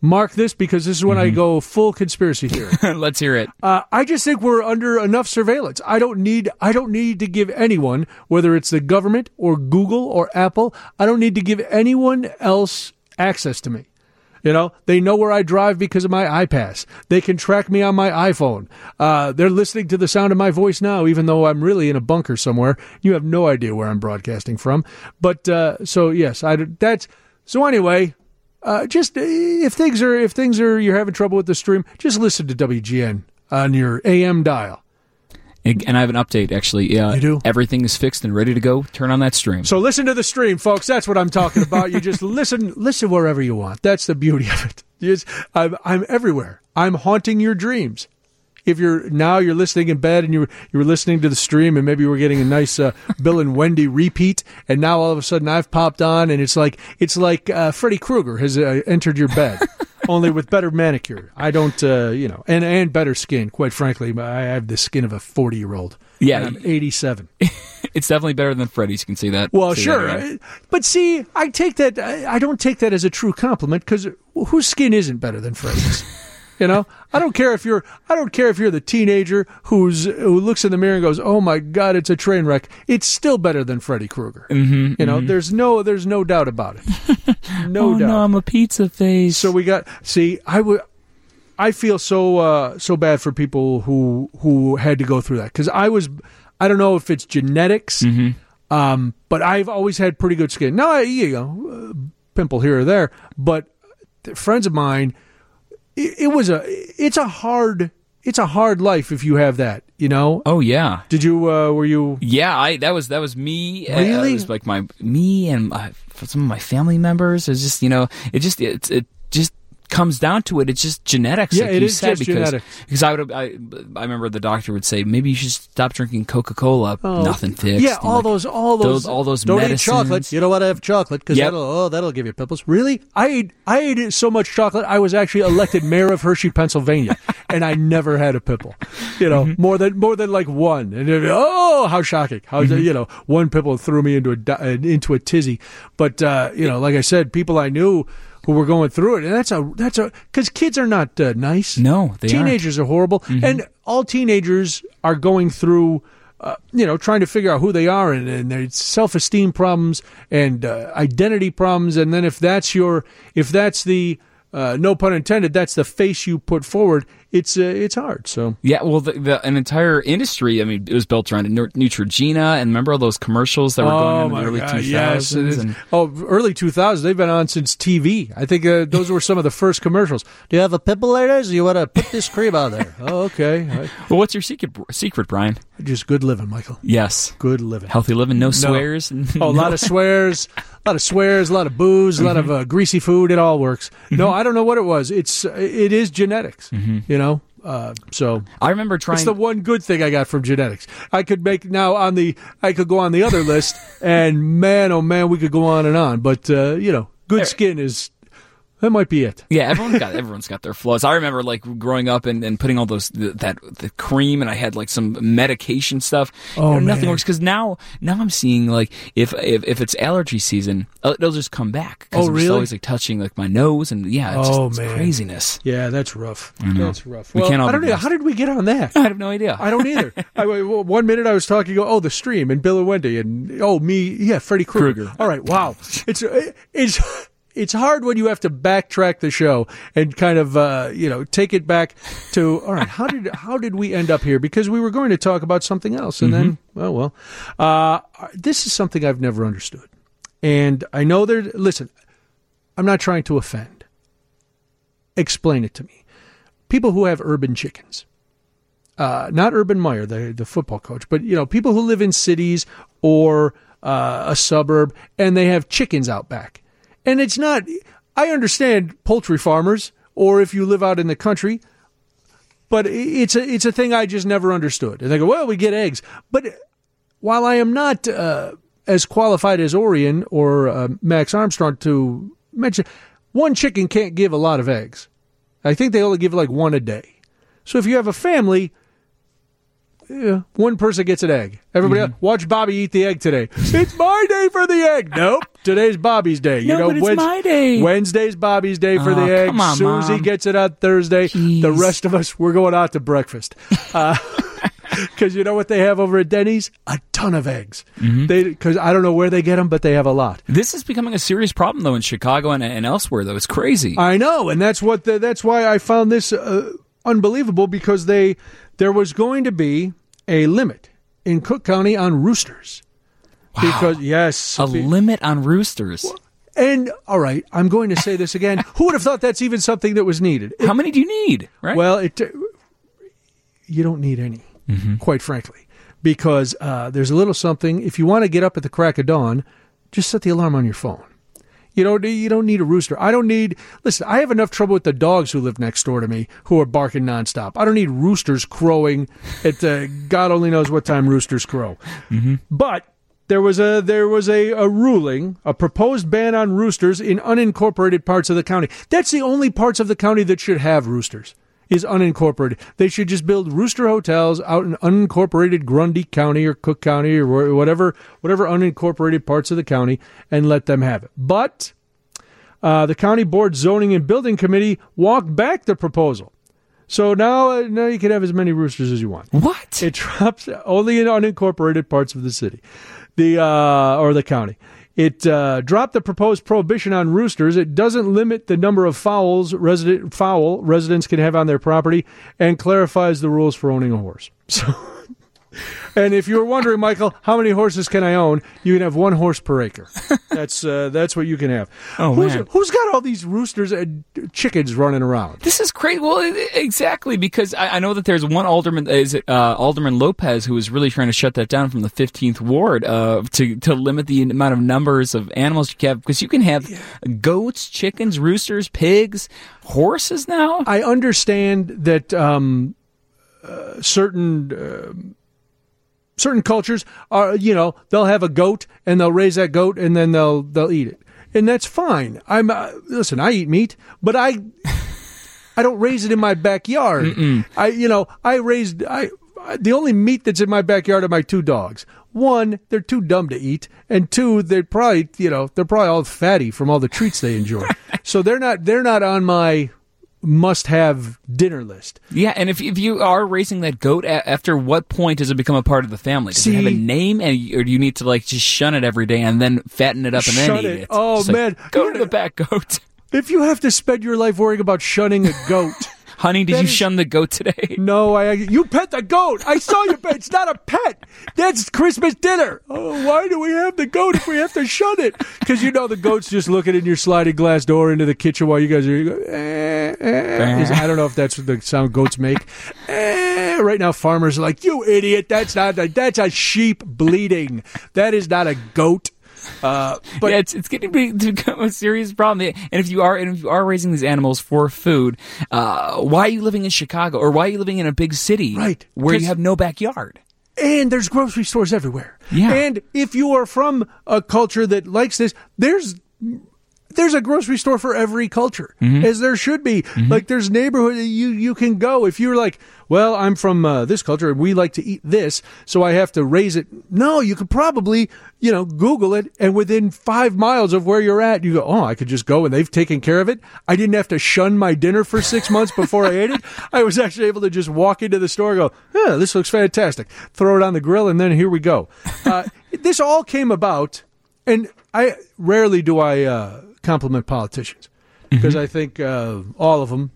Mark this because this is when I go full conspiracy theory. Let's hear it. Uh, I just think we're under enough surveillance. I don't need I don't need to give anyone, whether it's the government or Google or Apple, I don't need to give anyone else access to me. You know, they know where I drive because of my I-PASS. They can track me on my iPhone. Uh, they're listening to the sound of my voice now, even though I'm really in a bunker somewhere. You have no idea where I'm broadcasting from. But uh, so yes, I that's so anyway. Uh, just uh, if things are if things are you're having trouble with the stream, just listen to WGN on your AM dial. And I have an update, actually. Uh, you do? Everything is fixed and ready to go. Turn on that stream. So listen to the stream, folks. That's what I'm talking about. You just listen, listen wherever you want. That's the beauty of it. Just- I'm, I'm everywhere. I'm haunting your dreams. If you're now you're listening in bed and you were, you were listening to the stream and maybe you were getting a nice uh, Bill and Wendy repeat and now all of a sudden I've popped on and it's like it's like uh, Freddy Krueger has uh, entered your bed only with better manicure. I don't uh, you know and and better skin. Quite frankly, I have the skin of a 40 year old. Yeah. And I'm 87. it's definitely better than Freddy's. You can see that. Well, See that, sure, right? but see, I take that. I I don't take that as a true compliment because whose skin isn't better than Freddy's? you know, I don't care if you're. I don't care if you're the teenager who's who looks in the mirror and goes, "Oh my God, it's a train wreck." It's still better than Freddy Krueger. Mhm, You know, mhm. there's no, there's no doubt about it. No oh doubt. no, I'm a pizza face. So we got. See, I would. I feel so uh, so bad for people who who had to go through that because I was. I don't know if it's genetics, um, but I've always had pretty good skin. Now, you know, uh, pimple here or there, but friends of mine, it, it was a. It's a hard. It's a hard life if you have that. You know. Oh yeah. Did you? Uh, were you? Yeah, I that was that was me. Uh, Really? it was like my me and uh, some of my family members. It's just you know, it just it's it just comes down to it, it's just genetics. Yeah, like it you is said, just because, genetics. Because I would, I, I remember the doctor would say maybe you should stop drinking Coca Cola. Oh, Nothing fixed. Yeah, And, all like, those, all those, all those Don't medicines. eat chocolate. You don't want to have chocolate because Yep. that'll, oh, that'll give you pimples. Really? I ate, I ate so much chocolate. I was actually elected mayor of Hershey, Pennsylvania, and I never had a pimple. You know, Mm-hmm. more than more than like one. And oh, how shocking! How Mm-hmm. you know, one pimple threw me into a into a tizzy. But uh, you know, like I said, people I knew who were going through it, and that's a that's a because kids are not uh, nice. No, they aren't. teenagers are horrible, and all teenagers are going through. Uh, you know, trying to figure out who they are and, and their self-esteem problems and uh, identity problems, and then if that's your, if that's the, uh, no pun intended, that's the face you put forward. It's uh, it's hard. So Yeah, well, the, the an entire industry. I mean, it was built around Neu- Neutrogena, and remember all those commercials that were going on in the early two thousands. Yes, thousands. and oh, early 2000s. They've been on since TV. I think uh, those were some of the first commercials. Do you have a pimple, ladies? You want to put this cream on there? Oh, okay. I- well, what's your secret? Secret, Brian? just good living, Michael. Yes, Good living. healthy living, no swears. Oh, a lot of swears, a lot of swears, a lot of booze, a lot Mm-hmm. of uh, greasy food. It all works. No, I don't know what it was. It's it is genetics. You know. Uh, so I remember trying. it's the one good thing I got from genetics. I could make now on the I could go on the other list, and man, oh man, we could go on and on. But uh, you know, good skin is that might be it. Yeah, everyone's got everyone's got their flaws. I remember like growing up and, and putting all those th- that the cream, and I had like some medication stuff. Oh, and nothing man. works because now now I'm seeing like if if, if it's allergy season, uh, it'll just come back. Oh, really? always like touching like my nose, and yeah, it's Oh, just it's man. craziness. Yeah, that's rough. know. That's rough. We Well, can't I don't know. How did we get on that? I have no idea. I don't either. I, one minute I was talking, oh, the stream and Bill and Wendy, and oh, me, yeah, Freddy Krueger. Krueger. All right, wow. It's it's it's hard when you have to backtrack the show and kind of uh, you know take it back to all right. How did how did we end up here? Because we were going to talk about something else, and then well, well, uh, this is something I've never understood, and I know there. Listen, I'm not trying to offend. Explain it to me. People who have urban chickens uh, not Urban Meyer, the the football coach, but you know people who live in cities or uh, a suburb and they have chickens out back, and it's not. I understand poultry farmers, or if you live out in the country, but it's a it's a thing I just never understood. And they go, well, we get eggs, but while I am not uh, as qualified as Orion or uh, Max Armstrong to mention, one chicken can't give a lot of eggs. I think they only give like one a day. So if you have a family, yeah, one person gets an egg. Everybody else, watch Bobby eat the egg today. It's my day for the egg. Nope, today's Bobby's day. You No, know, but it's my day. Wednesday's Bobby's day for Oh, the egg. come on, Susie Mom. gets it on Thursday. The rest of us, we're going out to breakfast. Because you know what they have over at Denny's? A ton of eggs. Mm-hmm. They because I don't know where they get them, but they have a lot. This is becoming a serious problem though in Chicago and, and elsewhere though. It's crazy. I know, and that's what the, that's why I found this uh, unbelievable because they there was going to be a limit in Cook County on roosters. Because yes, a limit on roosters. and all right, I'm going to say this again. Who would have thought that's even something that was needed? How many do you need? Right. Well, it you don't need any, quite frankly, because uh, there's a little something. If you want to get up at the crack of dawn, just set the alarm on your phone. You know, you don't need a rooster. I don't need. Listen, I have enough trouble with the dogs who live next door to me who are barking nonstop. I don't need roosters crowing at uh, God only knows what time roosters crow. But there was a there was a, a ruling, a proposed ban on roosters in unincorporated parts of the county. That's the only parts of the county that should have roosters. Is unincorporated. They should just build rooster hotels out in unincorporated Grundy County or Cook County or whatever whatever unincorporated parts of the county and let them have it. But uh, the county board zoning and building committee walked back the proposal. So now, uh, now you can have as many roosters as you want. What? It drops only in unincorporated parts of the city, the uh, or the county. It uh, dropped the proposed prohibition on roosters. It doesn't limit the number of fowls resident fowl residents can have on their property, and clarifies the rules for owning a horse. So And if you were wondering, Michael, how many horses can I own? You can have one horse per acre. That's uh, that's what you can have. Oh, who's, man. who's got all these roosters and chickens running around? This is crazy. Well, exactly because I, I know that there's one alderman, is it uh, Alderman Lopez, who is really trying to shut that down from the 15th ward uh, to to limit the amount of numbers of animals you can have because you can have goats, chickens, roosters, pigs, horses now. I understand that um, uh, certain uh, certain cultures are, you know, they'll have a goat and they'll raise that goat and then they'll they'll eat it, and that's fine. I'm uh, listen, I eat meat, but I I don't raise it in my backyard. I you know I raised I. I- The only meat that's in my backyard are my two dogs. One, they're too dumb to eat, and two, they're probably you know they're probably all fatty from all the treats they enjoy. so they're not they're not on my must-have dinner list. Yeah, and if if you are raising that goat, a- after what point does it become a part of the family? Does it have a name, and or do you need to like just shun it every day and then fatten it up and then eat it. it? Oh, like, man. go to the back goat. If you have to spend your life worrying about shunning a goat, honey, did That you is- shun the goat today? No, I you pet the goat. I saw you pet. It's not a pet. That's Christmas dinner. Oh, why do we have the goat if we have to shun it? Because you know the goat's just looking in your sliding glass door into the kitchen while you guys are. You go, eh, eh. I don't know if that's what the sound goats make. Eh. Right now, farmers are like, "You idiot! That's not a, that's a sheep bleeding. That is not a goat." Uh, but yeah, it's it's getting to be- to become a serious problem. And if you are and if you are raising these animals for food, uh, why are you living in Chicago or why are you living in a big city, Right, where you have no backyard? and there's grocery stores everywhere. Yeah. And if you are from a culture that likes this, there's there's a grocery store for every culture, Mm-hmm. as there should be. Like there's neighborhood you you can go if you're like, well, I'm from uh, this culture and we like to eat this, so I have to raise it. No, you could probably you know Google it, and within five miles of where you're at, you go, oh, I could just go and they've taken care of it. I didn't have to shun my dinner for six months before I ate it. I was actually able to just walk into the store, and go, yeah, this looks fantastic, throw it on the grill, and then here we go. Uh, this all came about and I rarely do I uh, compliment politicians because I think uh, all of them,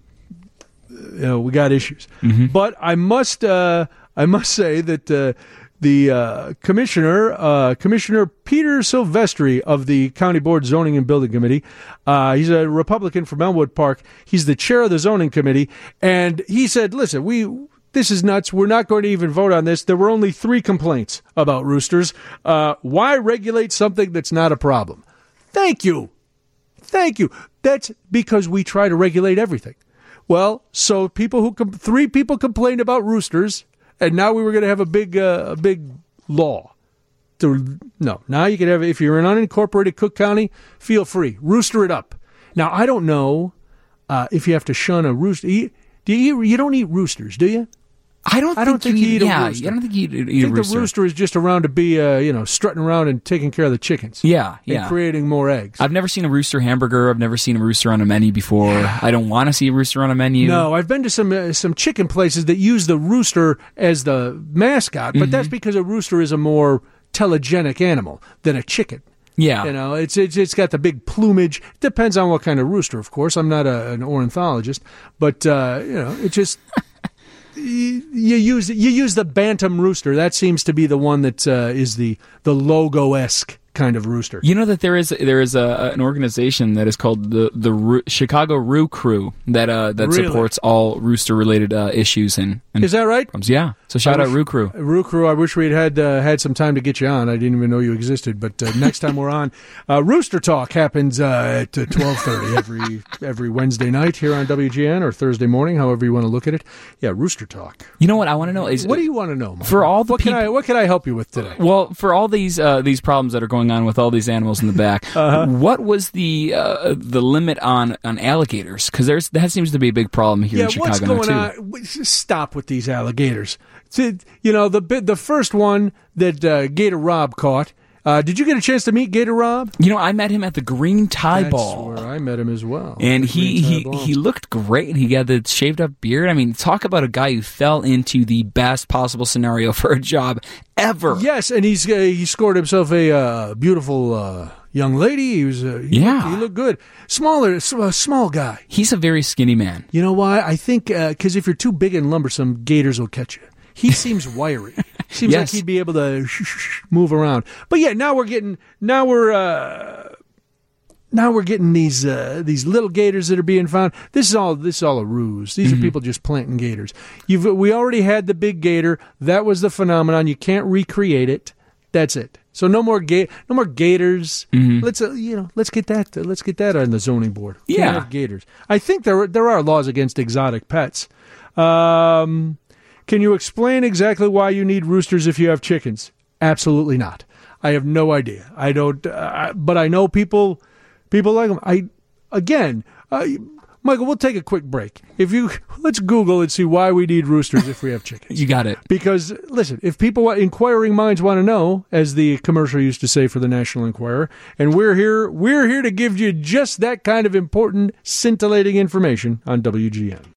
you know, we got issues. But I must, uh, I must say that uh, the uh, commissioner, uh, Commissioner Peter Silvestri of the County Board Zoning and Building Committee, uh, he's a Republican from Elmwood Park. He's the chair of the zoning committee, and he said, "Listen, we." This is nuts. We're not going to even vote on this. There were only three complaints about roosters. Uh, why regulate something that's not a problem? Thank you. Thank you. That's because we try to regulate everything. Well, so people who com- three people complained about roosters, and now we were going to have a big uh, a big law. To, no, now you can have if you're in unincorporated Cook County, feel free rooster it up. Now I don't know uh, if you have to shun a rooster. You, do you eat, you don't eat roosters, do you? I don't. I don't think you you eat a yeah, rooster. I don't think you eat, a think rooster. the rooster is just around to be, uh, you know, strutting around and taking care of the chickens. Yeah, and yeah. creating more eggs. I've never seen a rooster hamburger. I've never seen a rooster on a menu before. I don't want to see a rooster on a menu. No, I've been to some uh, some chicken places that use the rooster as the mascot, but that's because a rooster is a more telegenic animal than a chicken. Yeah. You know, it's it's it's got the big plumage. Depends on what kind of rooster, of course. I'm not a, an ornithologist, but uh, you know, it just you, use you use the bantam rooster. That seems to be the one that uh, is the the logo esque kind of rooster. You know that there is there is a, an organization that is called the the Roo- Chicago Roo Crew that uh, that Really? supports all rooster related uh, issues and, and Is that right? problems. Yeah. So shout I out wish- Roo Crew. Roo Crew, I wish we had had, uh, had some time to get you on. I didn't even know you existed. But uh, next time we're on, uh, Rooster Talk happens uh, at twelve thirty every every Wednesday night here on WGN or Thursday morning, however you want to look at it. Yeah, Rooster Talk. You know what I want to know is What do you want to know? Mike? for all the what can I what can I help you with today? Well, for all these uh, these problems that are going on with all these animals in the back, Uh-huh. what was the uh, the limit on on alligators? Because there's that seems to be a big problem here yeah, in Chicago what's going too. on? Just Stop with these alligators. You know the the first one that uh, Gator Rob caught. Uh, did you get a chance to meet Gator Rob? You know, I met him at the Green Tie That's Ball. where I met him as well. And he he, Ball. he looked great. And he got the shaved up beard. I mean, talk about a guy who fell into the best possible scenario for a job ever. Yes, and he's uh, he scored himself a uh, beautiful uh, young lady. He was uh, he Yeah. looked, he looked good. Smaller, a small guy. He's a very skinny man. You know why? I think because if you're too big and lumbersome, gators will catch you. He seems wiry. Seems Yes. like he'd be able to move around. But yeah, now we're getting now we're uh now we're getting these uh, these little gators that are being found. This is all this is all a ruse. These Mm-hmm. are people just planting gators. You've we already had the big gator. That was the phenomenon. You can't recreate it. That's it. So no more ga- no more gators. Mm-hmm. Let's uh, you know let's get that uh, let's get that on the zoning board. Can't Yeah. gators. I think there there are laws against exotic pets. Um, can you explain exactly why you need roosters if you have chickens? Absolutely not. I have no idea. I don't. Uh, but I know people people like them. I again, uh, Michael. We'll take a quick break. If you let's Google and see why we need roosters if we have chickens. You got it. Because listen, if people, inquiring minds want to know, as the commercial used to say for the National Enquirer, and we're here, we're here to give you just that kind of important, scintillating information on WGN.